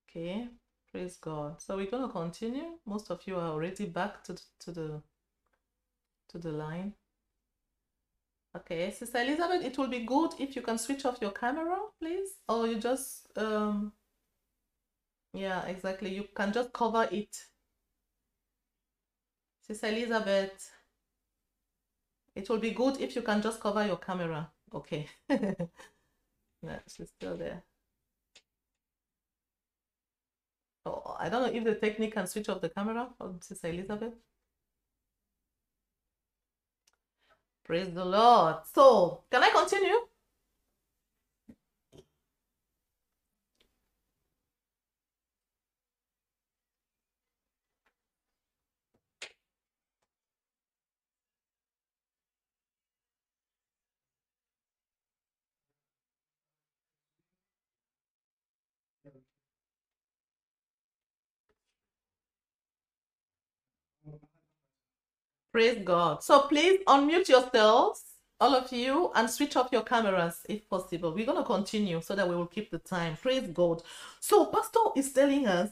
Okay, praise God. So we're going to continue. Most of you are already back to, to the to the line. Okay, Sister Elizabeth, it will be good if you can switch off your camera, please. Or you just um yeah, exactly. You can just cover it. Sister Elizabeth, it will be good if you can just cover your camera. Okay. no, she's still there. Oh, I don't know if the technique can switch off the camera from Sister Elizabeth. Praise the Lord. So, can I continue? Praise God. So please unmute yourselves, all of you, and switch off your cameras if possible. We're going to continue so that we will keep the time. Praise God. So, Pastor is telling us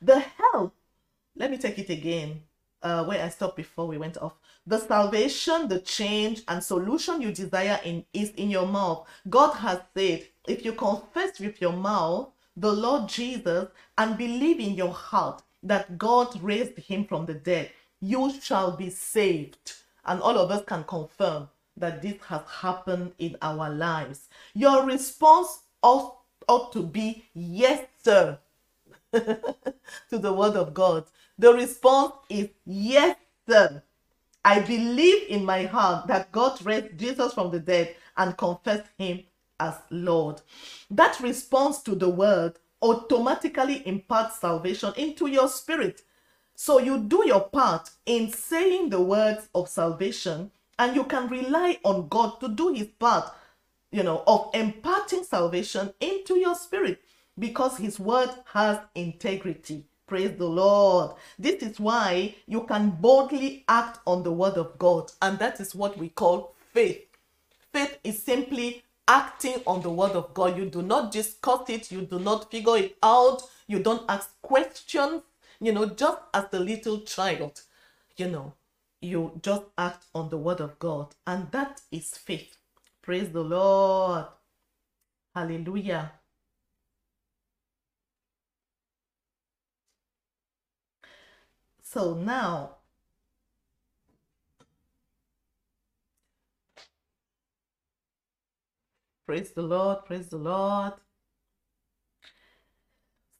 the help. Let me take it again uh, where I stopped before we went off. The salvation, the change, and solution you desire in is in your mouth. God has said, if you confess with your mouth the Lord Jesus and believe in your heart that God raised him from the dead, you shall be saved. And all of us can confirm that this has happened in our lives. Your response ought, ought to be yes, sir, to the word of God. The response is yes, sir. I believe in my heart that God raised Jesus from the dead and confess him as Lord. That response to the word automatically imparts salvation into your spirit. So you do your part in saying the words of salvation, and you can rely on God to do his part, you know, of imparting salvation into your spirit because his word has integrity. Praise the Lord. This is why you can boldly act on the word of God, and that is what we call faith. Faith is simply acting on the word of God. You do not discuss it, you do not figure it out, you don't ask questions, you know, just as the little child, you know, you just act on the word of God, and that is faith. Praise the Lord. Hallelujah. So now, praise the Lord, praise the Lord.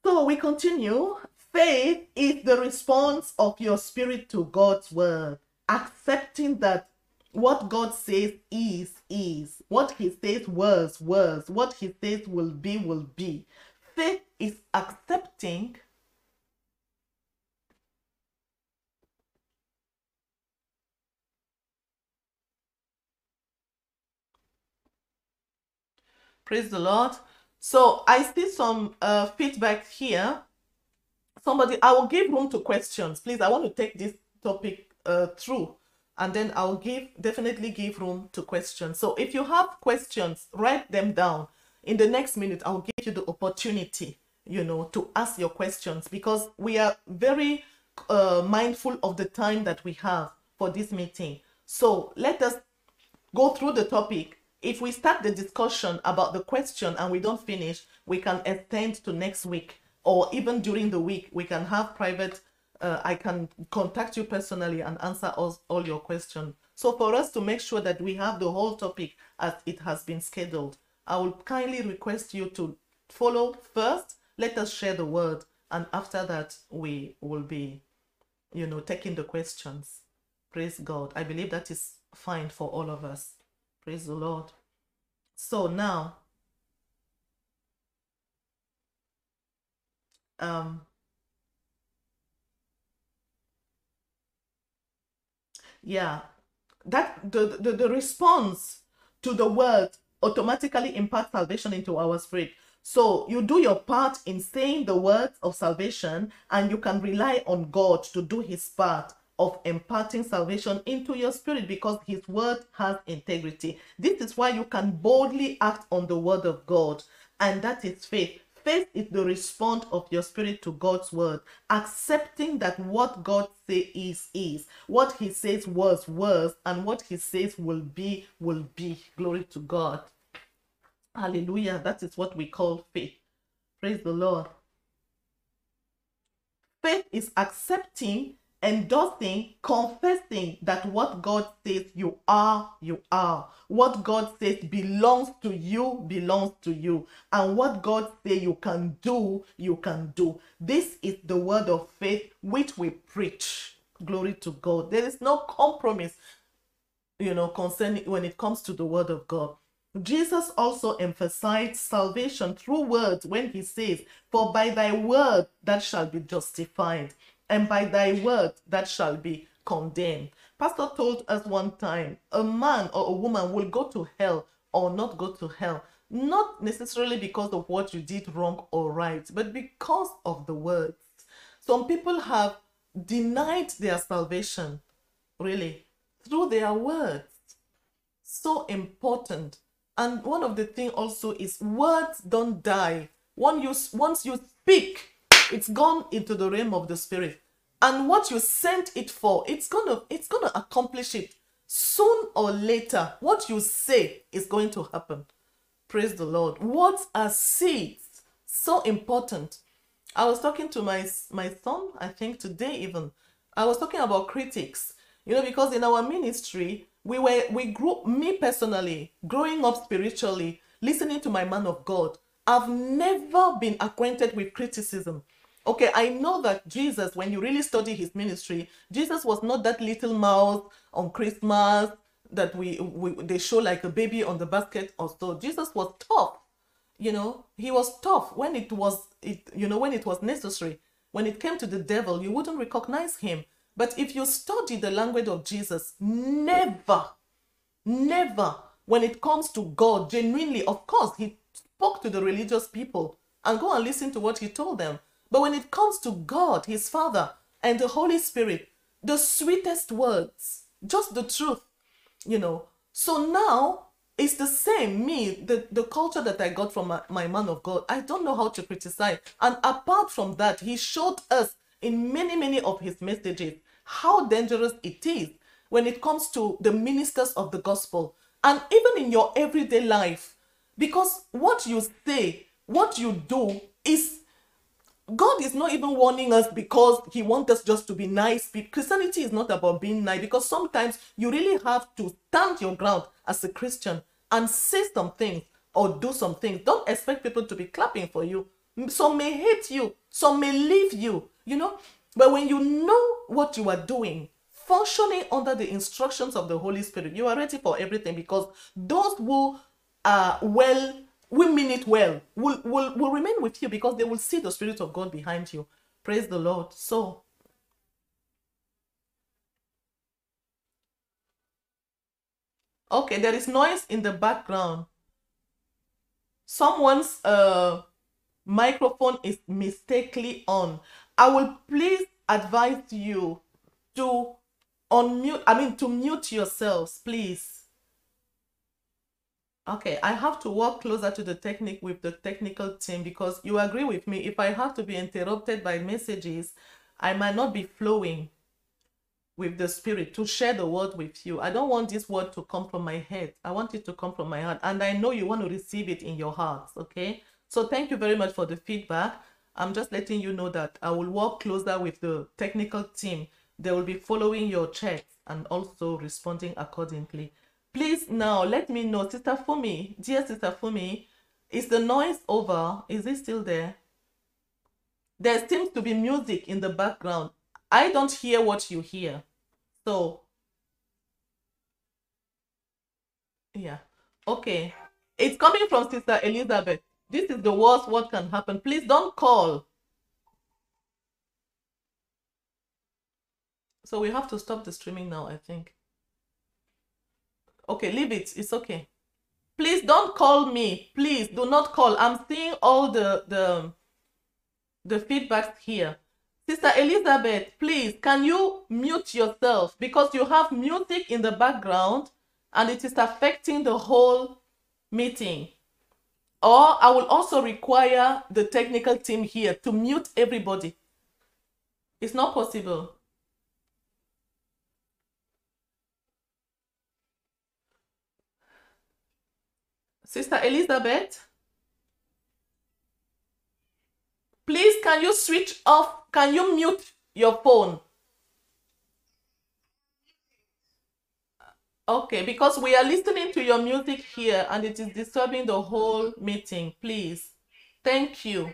So we continue. Faith is the response of your spirit to God's word, accepting that what God says is, is. What he says was, was. What he says will be, will be. Faith is accepting Praise the Lord. So I see some uh, feedback here. Somebody, I will give room to questions. Please, I want to take this topic uh, through and then I'll give definitely give room to questions. So if you have questions, write them down. In the next minute, I'll give you the opportunity, you know, to ask your questions because we are very uh, mindful of the time that we have for this meeting. So let us go through the topic if we start the discussion about the question and we don't finish, we can extend to next week or even during the week, we can have private, uh, I can contact you personally and answer all, all your questions. So for us to make sure that we have the whole topic as it has been scheduled, I will kindly request you to follow first, let us share the word, and after that, we will be, you know, taking the questions. Praise God. I believe that is fine for all of us. Praise the Lord. So now, um, yeah, that the, the, the response to the word automatically imparts salvation into our spirit. So you do your part in saying the words of salvation, and you can rely on God to do his part of imparting salvation into your spirit because his word has integrity. This is why you can boldly act on the word of God, and that is faith. Faith is the response of your spirit to God's word, accepting that what God says is is, what he says was was, and what he says will be will be. Glory to God. Hallelujah. That is what we call faith. Praise the Lord. Faith is accepting endorsing, confessing that what God says you are, you are. What God says belongs to you, belongs to you. And what God says you can do, you can do. This is the word of faith which we preach. Glory to God. There is no compromise, you know, concerning when it comes to the word of God. Jesus also emphasized salvation through words when he says, For by thy word that shall be justified and by thy word that shall be condemned. Pastor told us one time a man or a woman will go to hell or not go to hell, not necessarily because of what you did wrong or right, but because of the words. Some people have denied their salvation really, through their words. So important. And one of the thing also is words don't die. When you, once you speak, it's gone into the realm of the spirit. And what you sent it for, it's gonna, it's gonna accomplish it. Soon or later, what you say is going to happen. Praise the Lord. Words are seeds. So important. I was talking to my my son, I think today even. I was talking about critics. You know, because in our ministry, we were we grew me personally, growing up spiritually, listening to my man of God. I've never been acquainted with criticism. Okay, I know that Jesus, when you really study his ministry, Jesus was not that little mouse on Christmas that we, we they show like a baby on the basket or so. Jesus was tough. You know, he was tough when it was it you know when it was necessary. When it came to the devil, you wouldn't recognize him. But if you study the language of Jesus, never, never, when it comes to God, genuinely, of course, he spoke to the religious people and go and listen to what he told them. But when it comes to God, his Father, and the Holy Spirit, the sweetest words, just the truth, you know. So now it's the same. Me, the, the culture that I got from my, my man of God, I don't know how to criticize. And apart from that, he showed us in many, many of his messages how dangerous it is when it comes to the ministers of the gospel and even in your everyday life. Because what you say, what you do is God is not even warning us because He wants us just to be nice. Christianity is not about being nice because sometimes you really have to stand your ground as a Christian and say some things or do some things. Don't expect people to be clapping for you. Some may hate you, some may leave you, you know. But when you know what you are doing, functioning under the instructions of the Holy Spirit, you are ready for everything because those who are well we mean it well will, will, will remain with you because they will see the Spirit of God behind you. Praise the Lord. So, okay, there is noise in the background. Someone's uh, microphone is mistakenly on. I will please advise you to unmute, I mean, to mute yourselves, please. Okay, I have to work closer to the technique with the technical team because you agree with me. If I have to be interrupted by messages, I might not be flowing with the spirit to share the word with you. I don't want this word to come from my head. I want it to come from my heart. And I know you want to receive it in your hearts. Okay. So thank you very much for the feedback. I'm just letting you know that I will work closer with the technical team. They will be following your checks and also responding accordingly. Please now let me know, Sister Fumi, dear Sister Fumi, is the noise over? Is it still there? There seems to be music in the background. I don't hear what you hear. So, yeah. Okay. It's coming from Sister Elizabeth. This is the worst what can happen. Please don't call. So we have to stop the streaming now, I think. Okay, leave it. It's okay. Please don't call me. Please do not call. I'm seeing all the the the feedbacks here. Sister Elizabeth, please, can you mute yourself because you have music in the background and it is affecting the whole meeting. Or I will also require the technical team here to mute everybody. It's not possible. Sister Elizabeth, please can you switch off, can you mute your phone? Okay, because we are listening to your music here and it is disturbing the whole meeting. Please. Thank you.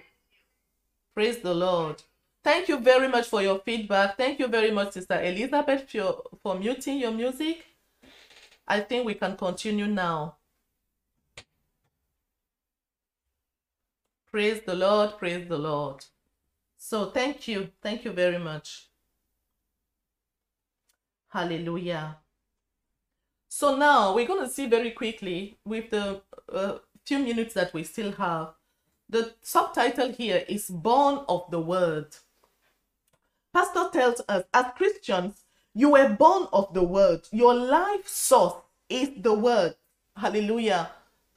Praise the Lord. Thank you very much for your feedback. Thank you very much, Sister Elizabeth, for, for muting your music. I think we can continue now. Praise the Lord, praise the Lord. So thank you. Thank you very much. Hallelujah. So now we're going to see very quickly with the uh, few minutes that we still have. The subtitle here is Born of the Word. Pastor tells us as Christians, You were born of the word. Your life source is the word. Hallelujah.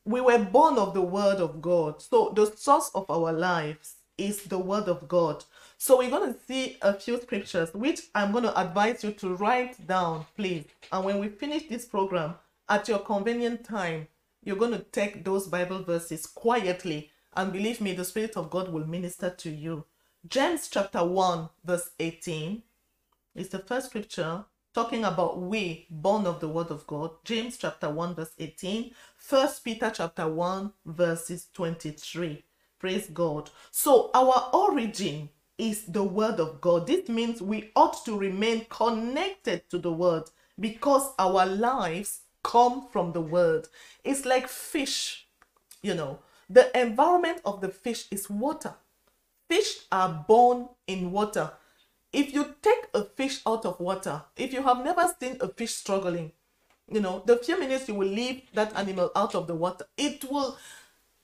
We were born of the word of God. So the source of our lives is the word of God. So we're going to see a few scriptures, which I'm going to advise you to write down, please. And when we finish this program, at your convenient time, you're going to take those Bible verses quietly. And believe me, the Spirit of God will minister to you. James chapter 1, verse 18 is the first scripture talking about we born of the word of God. James chapter 1, verse 18. First Peter chapter 1, verses 23. Praise God. So our origin is the word of God. This means we ought to remain connected to the word because our lives come from the word. It's like fish, you know. The environment of the fish is water. Fish are born in water. If you take a fish out of water, if you have never seen a fish struggling, you know, the few minutes you will leave that animal out of the water, it will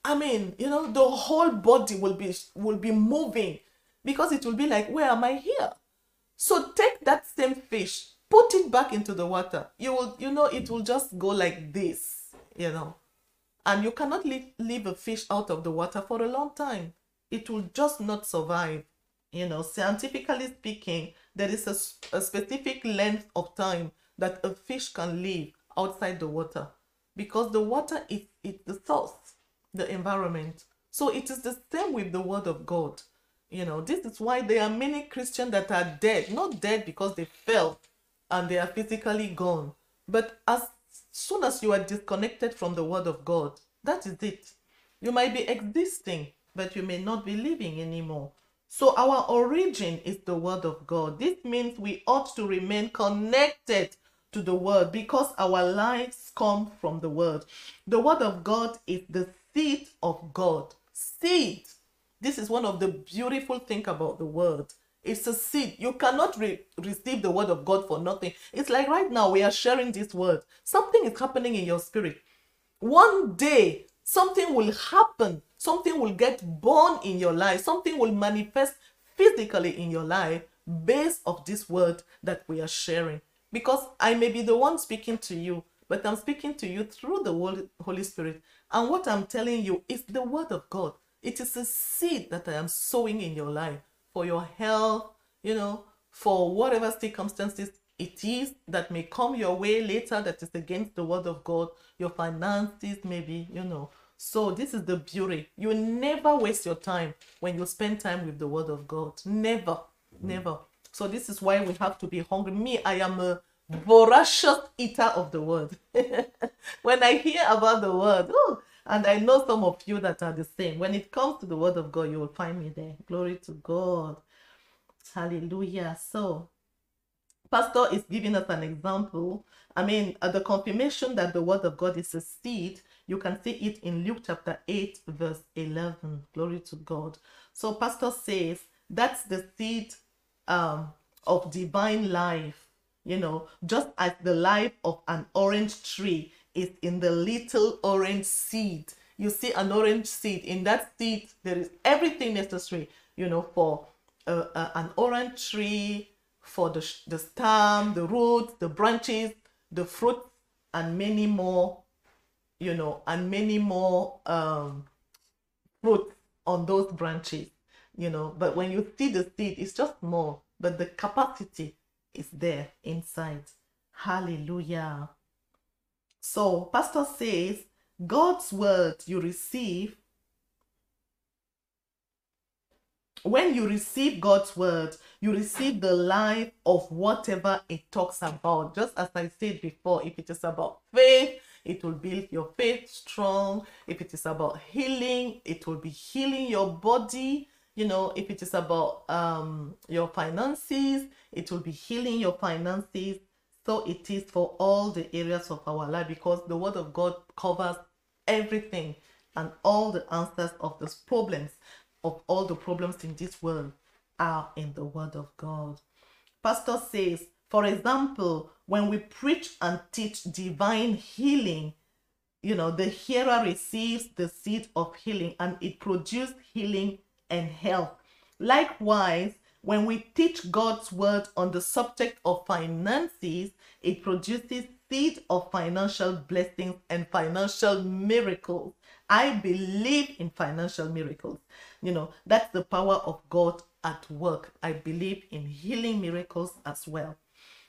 I mean, you know, the whole body will be will be moving because it will be like, where am I here? So take that same fish, put it back into the water. You will, you know, it will just go like this, you know. And you cannot leave, leave a fish out of the water for a long time. It will just not survive. You know, scientifically speaking, there is a, a specific length of time that a fish can live outside the water because the water is, is the source the environment. So it is the same with the word of God. You know, this is why there are many Christians that are dead, not dead because they fell and they are physically gone, but as soon as you are disconnected from the word of God, that is it. You might be existing, but you may not be living anymore. So our origin is the word of God. This means we ought to remain connected to the word because our lives come from the word. The word of God is the seed of God. Seed. This is one of the beautiful things about the word. It's a seed. You cannot re- receive the word of God for nothing. It's like right now we are sharing this word. Something is happening in your spirit. One day, something will happen. Something will get born in your life. Something will manifest physically in your life based of this word that we are sharing. Because I may be the one speaking to you, but I'm speaking to you through the Holy Spirit. And what I'm telling you is the word of God. It is a seed that I am sowing in your life for your health, you know, for whatever circumstances it is that may come your way later that is against the word of God, your finances, maybe, you know. So, this is the beauty. You never waste your time when you spend time with the word of God. Never, never. So, this is why we have to be hungry. Me, I am a voracious eater of the word. when I hear about the word, oh, and I know some of you that are the same. When it comes to the word of God, you will find me there. Glory to God. Hallelujah. So, Pastor is giving us an example. I mean, uh, the confirmation that the word of God is a seed, you can see it in Luke chapter 8, verse 11. Glory to God. So, Pastor says that's the seed um, of divine life you know, just as the life of an orange tree is in the little orange seed. You see an orange seed. In that seed, there is everything necessary, you know, for uh, uh, an orange tree, for the, the stem, the roots, the branches, the fruit, and many more, you know, and many more um, fruit on those branches, you know. But when you see the seed, it's just more, but the capacity is there inside. Hallelujah. So, Pastor says, God's word you receive, when you receive God's word, you receive the life of whatever it talks about. Just as I said before, if it is about faith, it will build your faith strong. If it is about healing, it will be healing your body. You know if it is about um your finances it will be healing your finances. So it is for all the areas of our life because the word of god covers everything and all the answers of those problems of all the problems in this world are in the word of god. Pastor says for example when we preach and teach divine healing you know the hearer receives the seed of healing and it produces healing and health. Likewise, When we teach God's word on the subject of finances, it produces seed of financial blessings and financial miracles. I believe in financial miracles. You know, that's the power of God at work. I believe in healing miracles as well.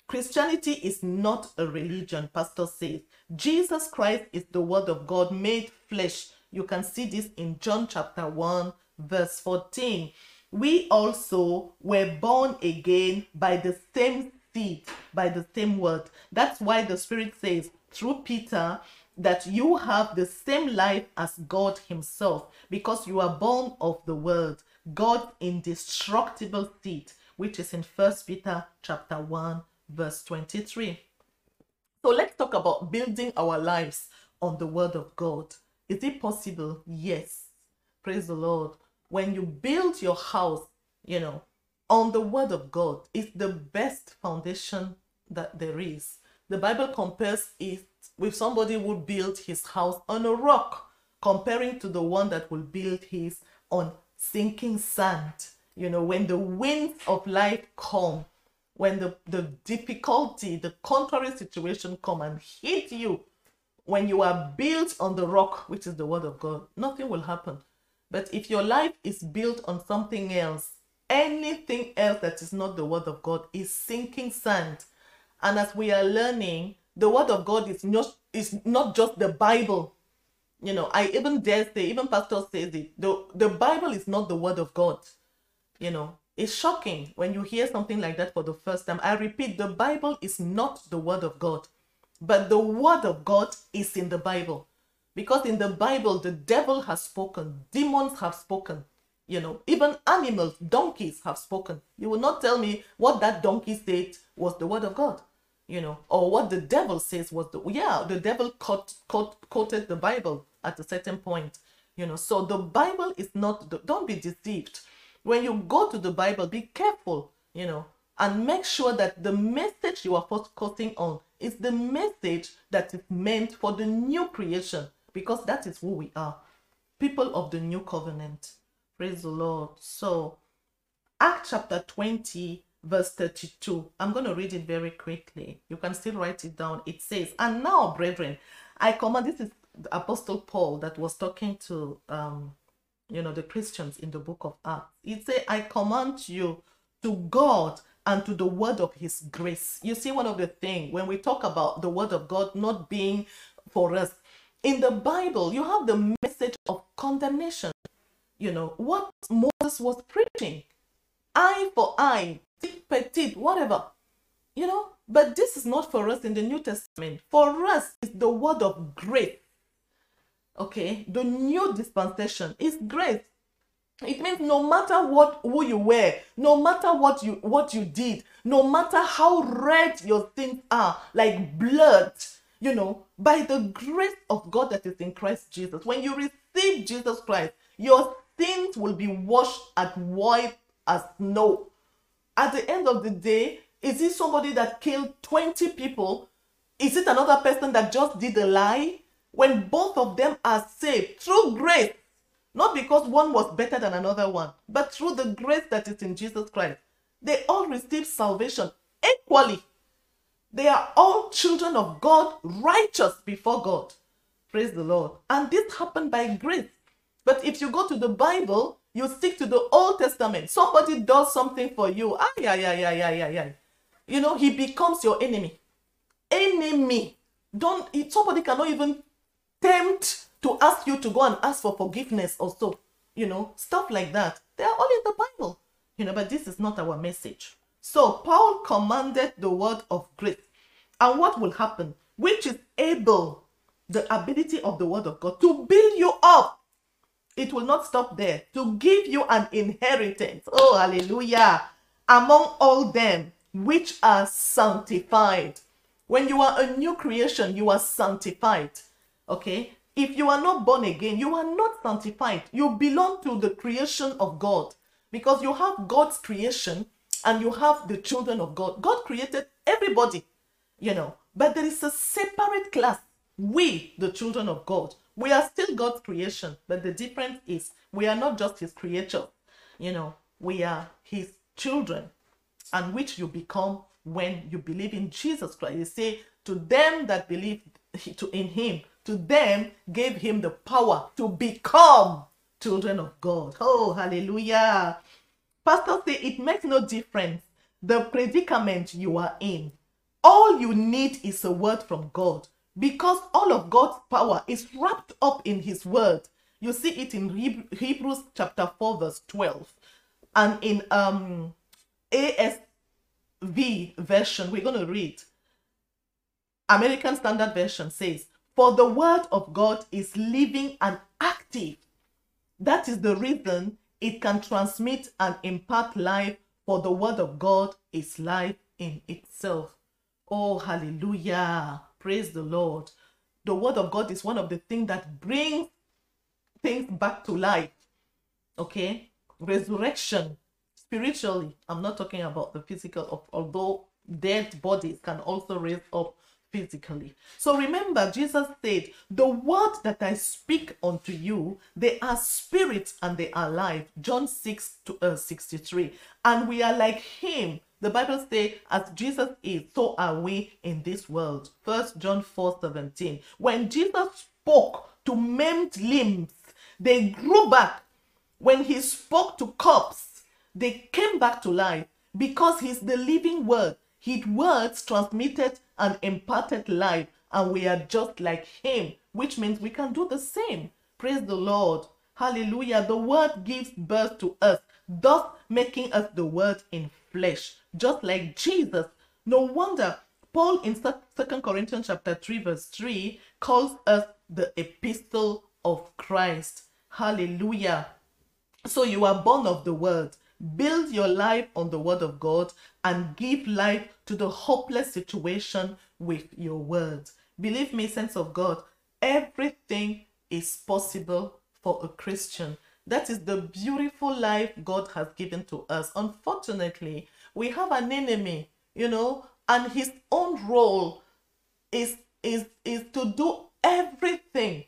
Christianity is not a religion, Pastor says. Jesus Christ is the Word of God made flesh. You can see this in John chapter 1, verse 14. We also were born again by the same seed, by the same word. That's why the Spirit says through Peter that you have the same life as God Himself because you are born of the Word, God's indestructible seed, which is in First Peter chapter 1, verse 23. So let's talk about building our lives on the Word of God. Is it possible? Yes. Praise the Lord. When you build your house, you know, on the Word of God, it's the best foundation that there is. The Bible compares it with somebody who built his house on a rock, comparing to the one that will build his on sinking sand. You know, when the winds of life come, when the, the difficulty, the contrary situation come and hit you, when you are built on the rock, which is the word of God, nothing will happen. But if your life is built on something else, anything else that is not the word of God is sinking sand. And as we are learning, the word of God is not is not just the Bible. You know, I even dare say, even Pastor says it. The the Bible is not the word of God. You know, it's shocking when you hear something like that for the first time. I repeat, the Bible is not the word of God, but the word of God is in the Bible. Because in the Bible, the devil has spoken, demons have spoken, you know, even animals, donkeys have spoken. You will not tell me what that donkey said was the word of God you know, or what the devil says was the yeah, the devil quote, quote, quoted the Bible at a certain point, you know. So the Bible is not. The, don't be deceived. When you go to the Bible, be careful, you know, and make sure that the message you are focusing on is the message that is meant for the new creation, because that is who we are, people of the new covenant. Praise the Lord. So, Act chapter 20 verse 32. I'm going to read it very quickly. You can still write it down. It says, And now, brethren, I command, this is the Apostle Paul that was talking to, um, you know, the Christians in the book of Acts. He said, I command you to God and to the word of his grace. You see, one of the things when we talk about the word of God not being for us, in the Bible, you have the message of condemnation. You know, what Moses was preaching eye for eye, tit petit, whatever. You know, but this is not for us in the New Testament. For us, it's the word of grace. Okay, the new dispensation is grace. It means no matter what who you were, no matter what you what you did, no matter how red your sins are, like blood, you know, by the grace of God that is in Christ Jesus, when you receive Jesus Christ, your sins will be washed and white as no. At the end of the day, is it somebody that killed 20 people? Is it another person that just did a lie? When both of them are saved through grace, not because one was better than another one, but through the grace that is in Jesus Christ, they all receive salvation equally. They are all children of God, righteous before God. Praise the Lord. And this happened by grace. But if you go to the Bible, you stick to the Old Testament. Somebody does something for you. Ah, yeah, yeah, yeah, yeah, yeah, yeah. You know, he becomes your enemy. Enemy. Don't somebody cannot even tempt to ask you to go and ask for forgiveness or so. You know, stuff like that. They are all in the Bible. You know, but this is not our message. So Paul commanded the word of grace. And what will happen? Which is able, the ability of the word of God to build you up it will not stop there. To give you an inheritance. Oh, hallelujah. Among all them which are sanctified. When you are a new creation, you are sanctified. Okay? If you are not born again, you are not sanctified. You belong to the creation of God because you have God's creation and you have the children of God. God created everybody, you know, but there is a separate class. We, the children of God, we are still God's creation, but the difference is we are not just his creature. You know, we are his children, and which you become when you believe in Jesus Christ. You say, To them that believe to in him, to them gave him the power to become children of God. Oh, hallelujah. Pastor say it makes no difference the predicament you are in. All you need is a word from God because all of God's power is wrapped up in his word. You see it in Hebrews chapter 4 verse 12 and in um ASV version we're going to read American Standard Version says for the word of God is living and active. That is the reason it can transmit and impart life, for the word of God is life in itself. Oh, hallelujah. Praise the Lord. The word of God is one of the things that brings things back to life. Okay? Resurrection spiritually. I'm not talking about the physical, of although dead bodies can also raise up physically. So remember, Jesus said, The word that I speak unto you, they are spirit and they are life. John 6 to uh, 63. And we are like him. The Bible says, as Jesus is, so are we in this world. First John 4 17. When Jesus spoke to maimed limbs, they grew back. When he spoke to corpses, they came back to life because he's the living word. His words transmitted and imparted life, and we are just like him, which means we can do the same. Praise the Lord. Hallelujah. The word gives birth to us, thus making us the word in flesh, just like Jesus. No wonder Paul in 2 Corinthians chapter 3 verse 3 calls us the epistle of Christ. Hallelujah. So you are born of the word. Build your life on the word of God and give life to the hopeless situation with your words. Believe me, sense of God, everything is possible for a Christian. That is the beautiful life God has given to us. Unfortunately, we have an enemy, you know, and his own role is is is to do everything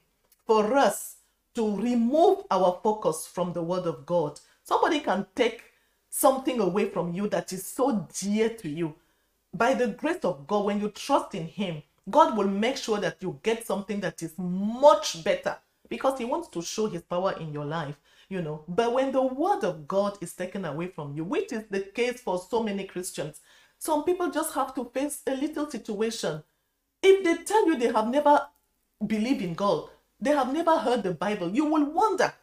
for us to remove our focus from the word of God. Somebody can take something away from you that is so dear to you. By the grace of God, when you trust in Him, God will make sure that you get something that is much better because He wants to show His power in your life, you know. But when the Word of God is taken away from you, which is the case for so many Christians, some people just have to face a little situation. If they tell you they have never believed in God, they have never heard the Bible, you will wonder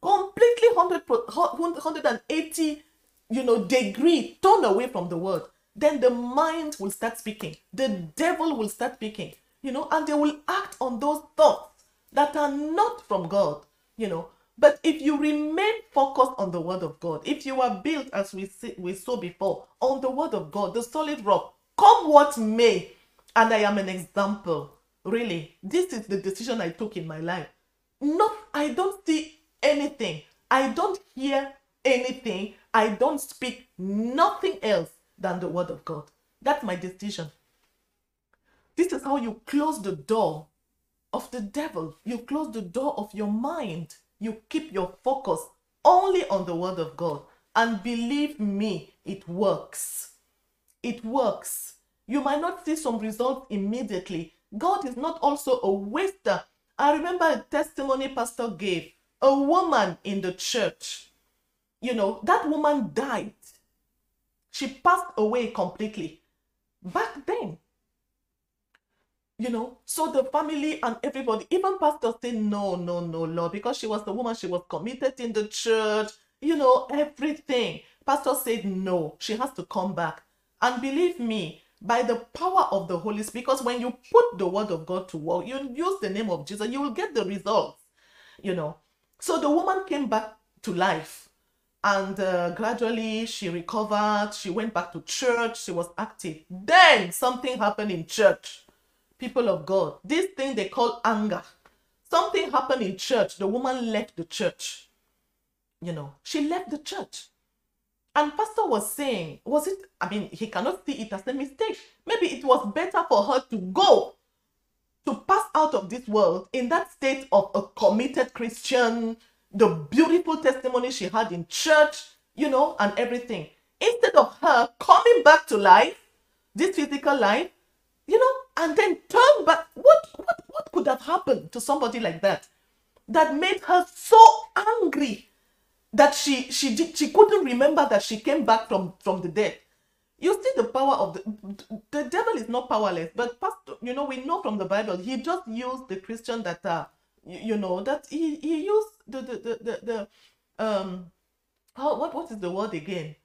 completely 100, 180 you know, degree turn away from the word, then the mind will start speaking. The devil will start speaking, you know, and they will act on those thoughts that are not from God, you know. But if you remain focused on the word of God, if you are built as we see, we saw before on the word of God, the solid rock, come what may, and I am an example. Really, this is the decision I took in my life. Not, I don't see anything. I don't hear anything. I don't speak nothing else than the word of God. That's my decision. This is how you close the door of the devil. You close the door of your mind. You keep your focus only on the word of God. And believe me, it works. It works. You might not see some results immediately. God is not also a waster. I remember a testimony Pastor gave. A woman in the church you know, that woman died. She passed away completely. Back then, you know, so the family and everybody, even pastor said, no, no, no, Lord, because she was the woman, she was committed in the church, you know, everything. Pastor said, no, she has to come back. And believe me, by the power of the Holy Spirit, because when you put the word of God to work, you use the name of Jesus, you will get the results, you know. So the woman came back to life and uh, gradually she recovered. She went back to church. She was active. Then something happened in church. People of god this thing they call anger. Something happened in church. The woman left the church. You know she left the church. And pastor was saying was it i mean he cannot see it as a mistake. Maybe it was better for her to go to pass out of this world in that state of a committed christian the beautiful testimony she had in church, you know, and everything, instead of her coming back to life, this physical life, you know, and then turn back. What what what could have happened to somebody like that? That made her so angry that she she did she couldn't remember that she came back from from the dead. You see the power of the the devil is not powerless, but pastor, you know, we know from the Bible, he just used the Christian that uh you, you know that he, he used the the the, the, the um how what what is the word again?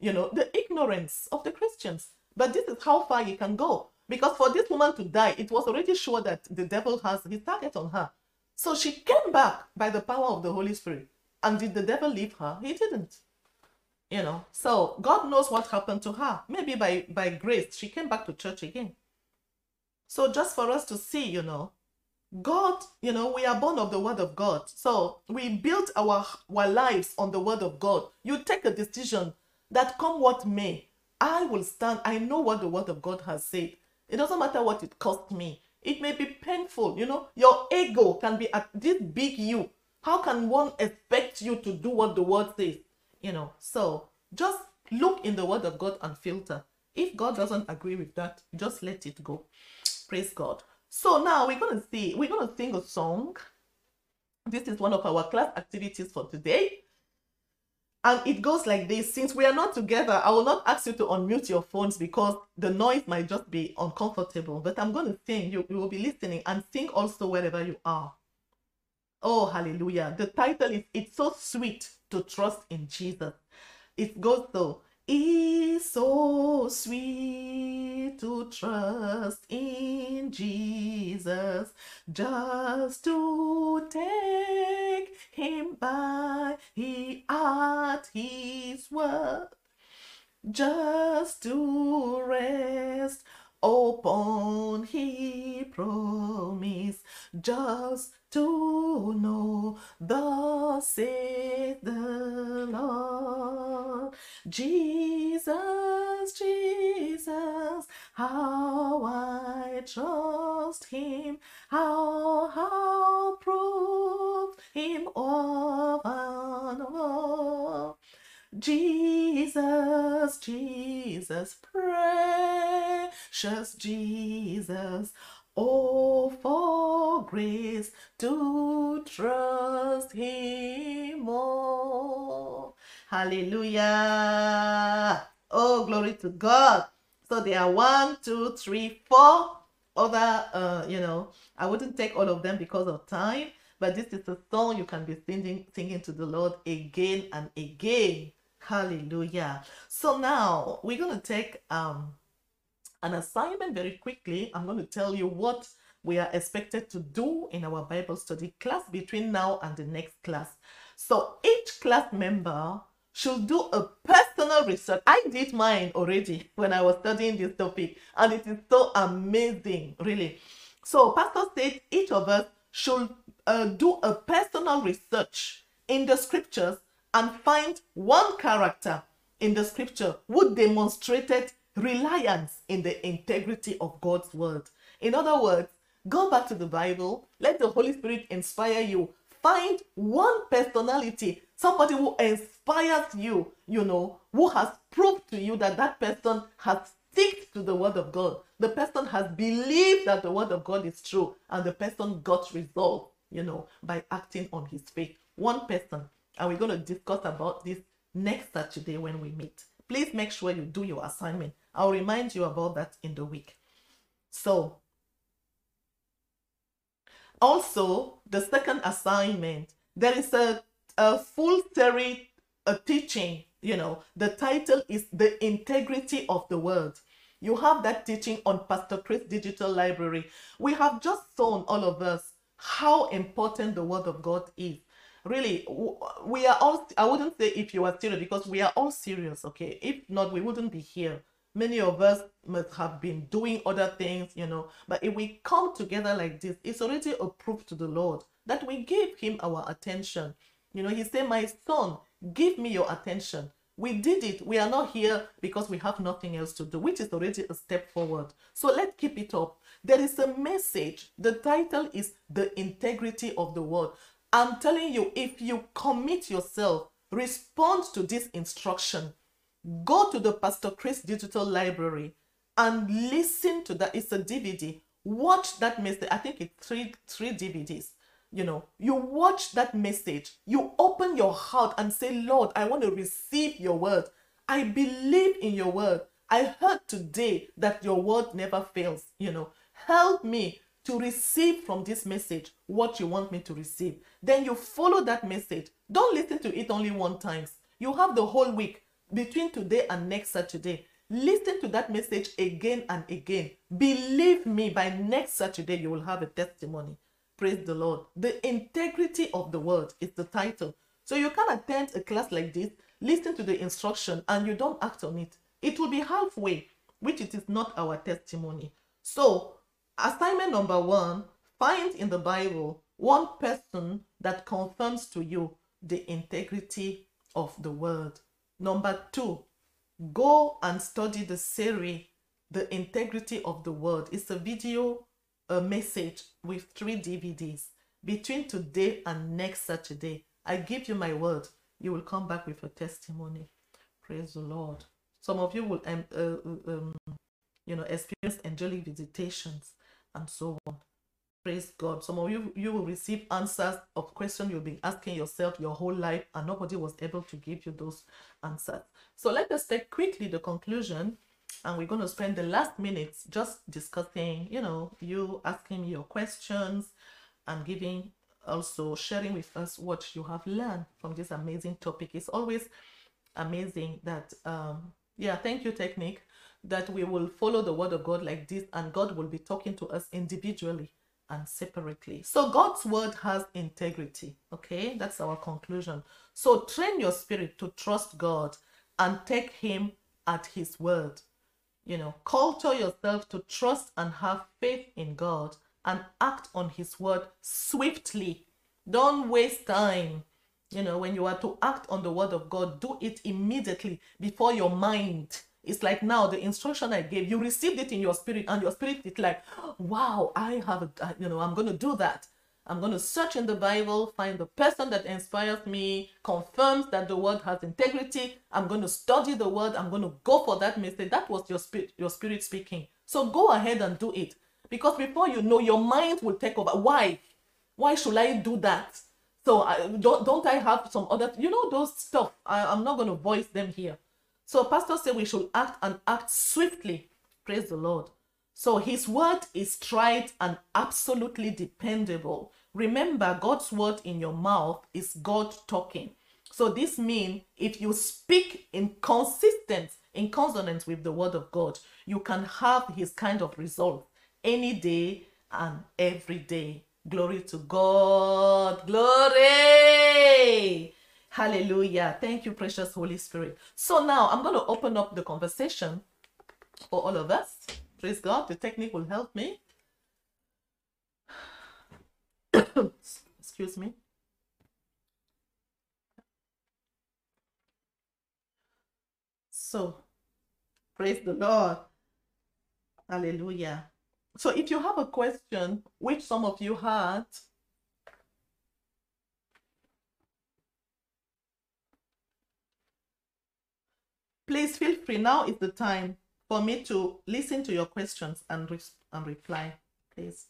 You know, the ignorance of the Christians. But this is how far he can go. Because for this woman to die, it was already sure that the devil has his target on her. So she came back by the power of the Holy Spirit. And did the devil leave her? He didn't. You know, so God knows what happened to her. Maybe by, by grace, she came back to church again. So just for us to see, you know, God, you know, we are born of the word of God. So we built our, our lives on the word of God. You take a decision that come what may, I will stand. I know what the word of God has said. It doesn't matter what it cost me. It may be painful. You know, your ego can be at this big you. How can one expect you to do what the word says? You know, so just look in the word of God and filter. If God doesn't agree with that, just let it go. Praise God. So now we're to see, we're to sing a song. This is one of our class activities for today. And it goes like this Since we are not together, I will not ask you to unmute your phones because the noise might just be uncomfortable. But I'm going to sing. You, you will be listening and sing also wherever you are. Oh, hallelujah. The title is It's So Sweet to Trust in Jesus. It goes so. It's so sweet to trust in Jesus, just to take him by he at his word, just to rest upon he promise, just to know the saith the Lord. Jesus, Jesus, how I trust him, how, how prove him of and all. Jesus, Jesus, precious Jesus, Oh, for grace to trust Him more. Hallelujah. Oh, glory to God. So there are one, two, three, four other, uh, you know, I wouldn't take all of them because of time, but this is a song you can be singing, singing to the Lord again and again. Hallelujah. So now we're going to take um an assignment very quickly. I'm going to tell you what we are expected to do in our Bible study class between now and the next class. So each class member should do a personal research. I did mine already when I was studying this topic, and it is so amazing, really. So, Pastor said each of us should uh, do a personal research in the scriptures and find one character in the scripture who demonstrated reliance in the integrity of God's word. In other words, go back to the Bible, let the Holy Spirit inspire you. Find one personality, somebody who inspires you, you know, who has proved to you that that person has stick to the word of God. The person has believed that the word of God is true, and the person got resolved, you know, by acting on his faith. One person. And we're going to discuss about this next Saturday when we meet. Please make sure you do your assignment. I'll remind you about that in the week. So, also, the second assignment, there is a, a full theory a teaching, you know, the title is The Integrity of the Word. You have that teaching on Pastor Chris Digital Library. We have just shown all of us how important the Word of God is. Really, we are all, I wouldn't say if you are serious because we are all serious, okay? If not, we wouldn't be here many of us must have been doing other things, you know. But if we come together like this, it's already a proof to the Lord that we give Him our attention. You know, He said, My son, give me your attention. We did it. We are not here because we have nothing else to do, which is already a step forward. So let's keep it up. There is a message. The title is The Integrity of the Word. I'm telling you, if you commit yourself, respond to this instruction, go to the Pastor Chris Digital Library and listen to that. It's a DVD. Watch that message. I think it's three three DVDs. You know, you watch that message. You open your heart and say, Lord, I want to receive your word. I believe in your word. I heard today that your word never fails. You know, help me to receive from this message what you want me to receive. Then you follow that message. Don't listen to it only one time. You have the whole week between today and next Saturday. Listen to that message again and again. Believe me, by next Saturday, you will have a testimony. Praise the Lord. The integrity of the word is the title. So you can attend a class like this, listen to the instruction, and you don't act on it. It will be halfway, which it is not our testimony. So Assignment number one find in the Bible one person that confirms to you the integrity of the word. Number two, go and study the series, The Integrity of the Word. It's a video, a message with three DVDs. Between today and next Saturday, I give you my word, you will come back with a testimony. Praise the Lord. Some of you will um, uh, um, you know, experience angelic visitations and so on. Praise God. Some of you you will receive answers of questions you've been asking yourself your whole life, and nobody was able to give you those answers. So let us take quickly the conclusion, and we're going to spend the last minutes just discussing, you know, you asking your questions and giving also sharing with us what you have learned from this amazing topic. It's always amazing that um yeah, thank you, Technique that we will follow the word of God like this and God will be talking to us individually and separately. So God's word has integrity. Okay, that's our conclusion. So train your spirit to trust God and take Him at His word. You know, culture yourself to trust and have faith in God and act on His word swiftly. Don't waste time. You know, when you are to act on the word of God, do it immediately before your mind it's like now the instruction I gave, you received it in your spirit, and your spirit is like, wow, I have, a, you know, I'm going to do that. I'm going to search in the Bible, find the person that inspires me, confirms that the word has integrity. I'm going to study the word. I'm going to go for that message. That was your spirit, your spirit speaking. So go ahead and do it. Because before you know, your mind will take over. Why? Why should I do that? So I, don't, don't I have some other, you know, those stuff. I, I'm not going to voice them here. So pastor said we should act and act swiftly. Praise the Lord. So his word is tried and absolutely dependable. Remember, God's word in your mouth is God talking. So this means if you speak in consistent, in consonance with the word of God, you can have his kind of result any day and every day. Glory to God. Glory. Hallelujah. Thank you, precious Holy Spirit. So now I'm going to open up the conversation for all of us. Praise God. The technique will help me. Excuse me. So, praise the Lord. Hallelujah. So, if you have a question, which some of you had, Please feel free. Now is the time for me to listen to your questions and, re and reply, please.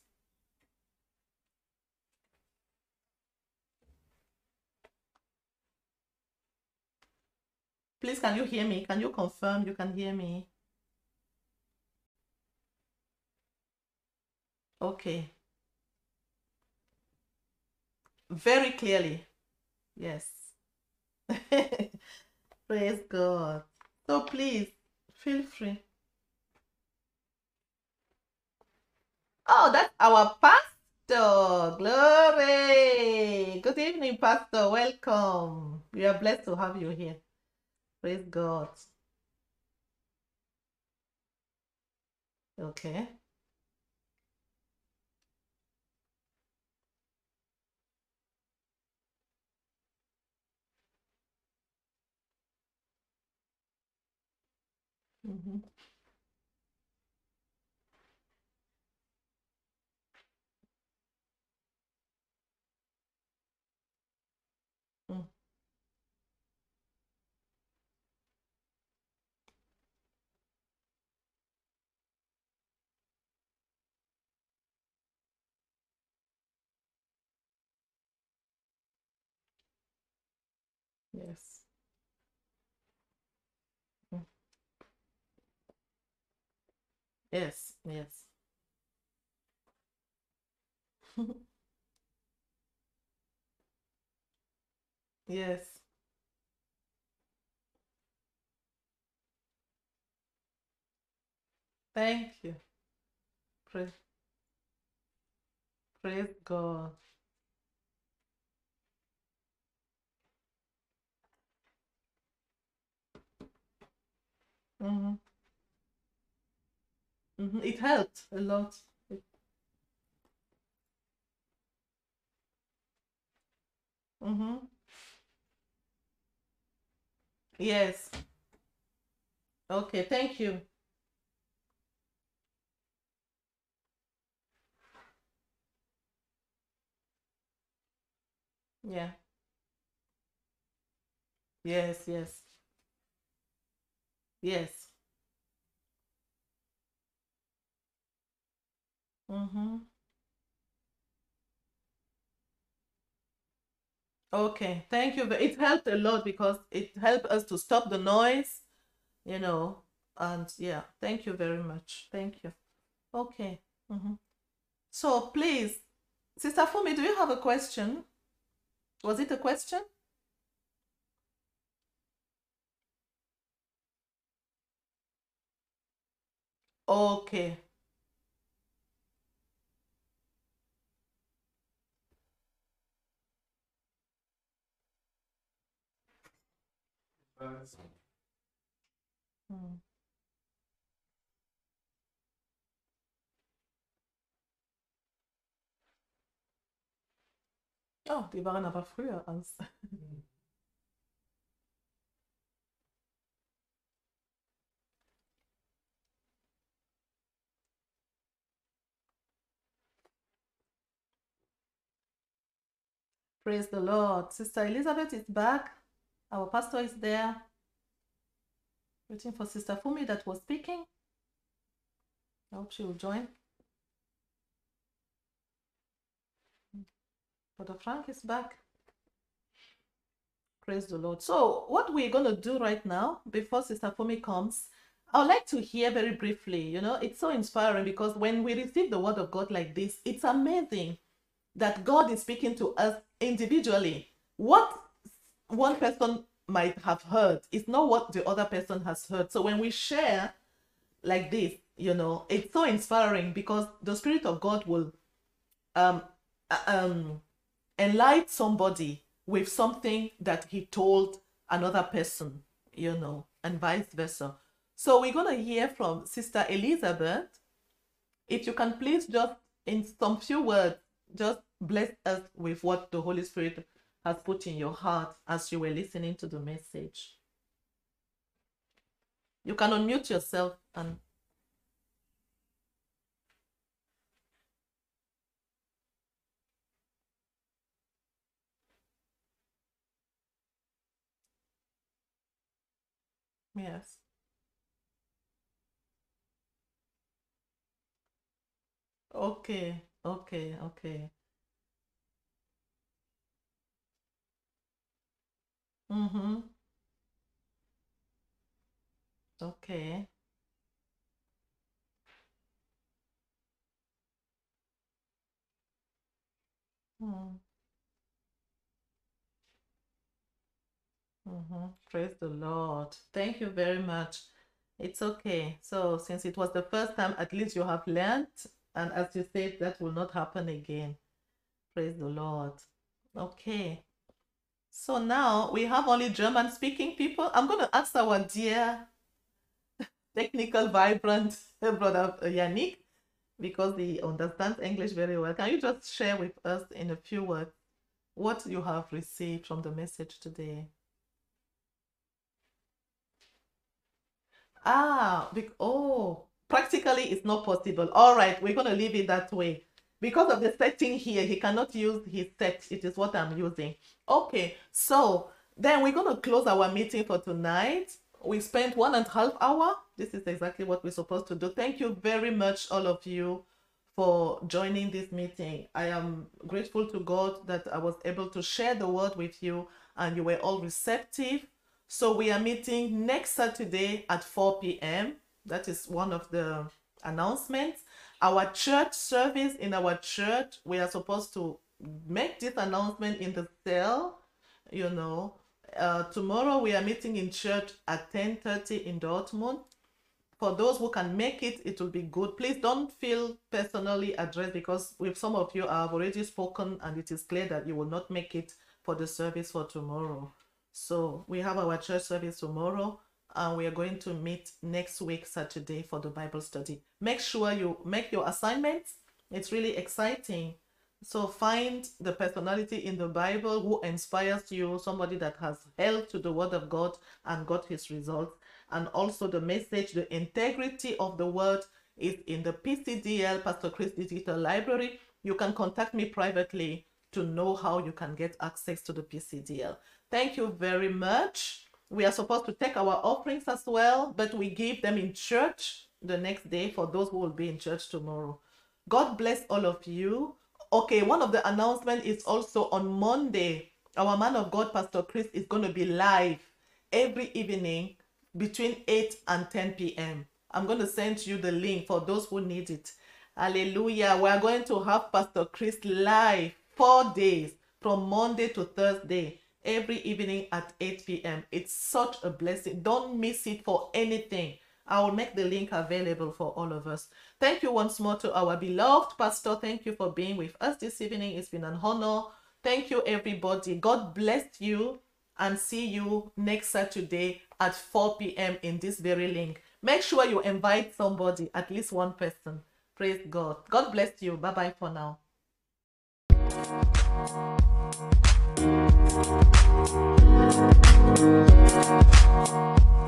Please, can you hear me? Can you confirm you can hear me? Okay. Very clearly. Yes. Praise God. So please feel free. Oh, that's our pastor. Glory. Good evening, pastor. Welcome. We are blessed to have you here. Praise God. Okay. Mm-hmm. Mm. Yes. Yes, yes. yes. Thank you. Praise, praise God. Mm-hmm. Hmm hmm It helped a lot. It, hmm Yes. Okay, thank you. Yeah. Yes, yes. Yes. Mm-hmm. Okay, thank you. It helped a lot because it helped us to stop the noise, you know, and yeah, thank you very much. Thank you. Okay. Mm-hmm. So please, Sister Fumi, do you have a question? Was it a question? Okay. Mm. Oh, die waren aber früher als. Praise the Lord. Sister Elizabeth is back. Our pastor is there. Waiting for Sister Fumi that was speaking. I hope she will join. Brother Frank is back. Praise the Lord. So, what we're going to do right now, before Sister Fumi comes, I would like to hear very briefly. You know, it's so inspiring because when we receive the word of God like this, it's amazing that God is speaking to us individually. What one person might have heard it's not what the other person has heard. So when we share like this, you know, it's so inspiring because the Spirit of God will um, uh, um, enlighten somebody with something that he told another person, you know, and vice versa. So we're going to hear from Sister Elizabeth. If you can please just, in some few words, just bless us with what the Holy Spirit has put in your heart as you were listening to the message. You can unmute yourself and yes. Okay, okay, okay. Mm-hmm. Okay. Mm. Mm-hmm. Praise the Lord. Thank you very much. It's okay. So, since it was the first time, at least you have learned. And as you said, that will not happen again. Praise the Lord. Okay. So now we have only German speaking people. I'm going to ask our dear technical, vibrant brother Yannick because he understands English very well. Can you just share with us in a few words what you have received from the message today? Ah, oh, practically it's not possible. All right, we're going to leave it that way. Because of the setting here, he cannot use his text. It is what I'm using. Okay, so then we're going to close our meeting for tonight. We spent one and a half hour. This is exactly what we're supposed to do. Thank you very much, all of you, for joining this meeting. I am grateful to God that I was able to share the word with you and you were all receptive. So we are meeting next Saturday at 4 p.m. That is one of the announcements. Our church service in our church, we are supposed to make this announcement in the cell, you know. Uh, tomorrow we are meeting in church at 10.30 in Dortmund for those who can make it, it will be good. Please don't feel personally addressed because with some of you, I have already spoken and it is clear that you will not make it for the service for tomorrow. So we have our church service tomorrow and we are going to meet next week, Saturday, for the Bible study. Make sure you make your assignments. It's really exciting. So find the personality in the Bible who inspires you, somebody that has held to the word of God and got his results and also the message, the integrity of the word is in the PCDL, Pastor Chris Digital Library. You can contact me privately to know how you can get access to the PCDL. Thank you very much. We are supposed to take our offerings as well, but we give them in church the next day for those who will be in church tomorrow. God bless all of you. Okay, one of the announcements is also on Monday. Our man of God, Pastor Chris, is going to be live every evening between 8 and 10 p.m. I'm going to send you the link for those who need it. Hallelujah. We are going to have Pastor Chris live four days from Monday to Thursday every evening at 8 p.m. It's such a blessing. Don't miss it for anything. I will make the link available for all of us. Thank you once more to our beloved pastor. Thank you for being with us this evening. It's been an honor. Thank you, everybody. God bless you and see you next Saturday at 4 p.m. in this very link. Make sure you invite somebody, at least one person. Praise God. God bless you. Bye bye for now. Thank you.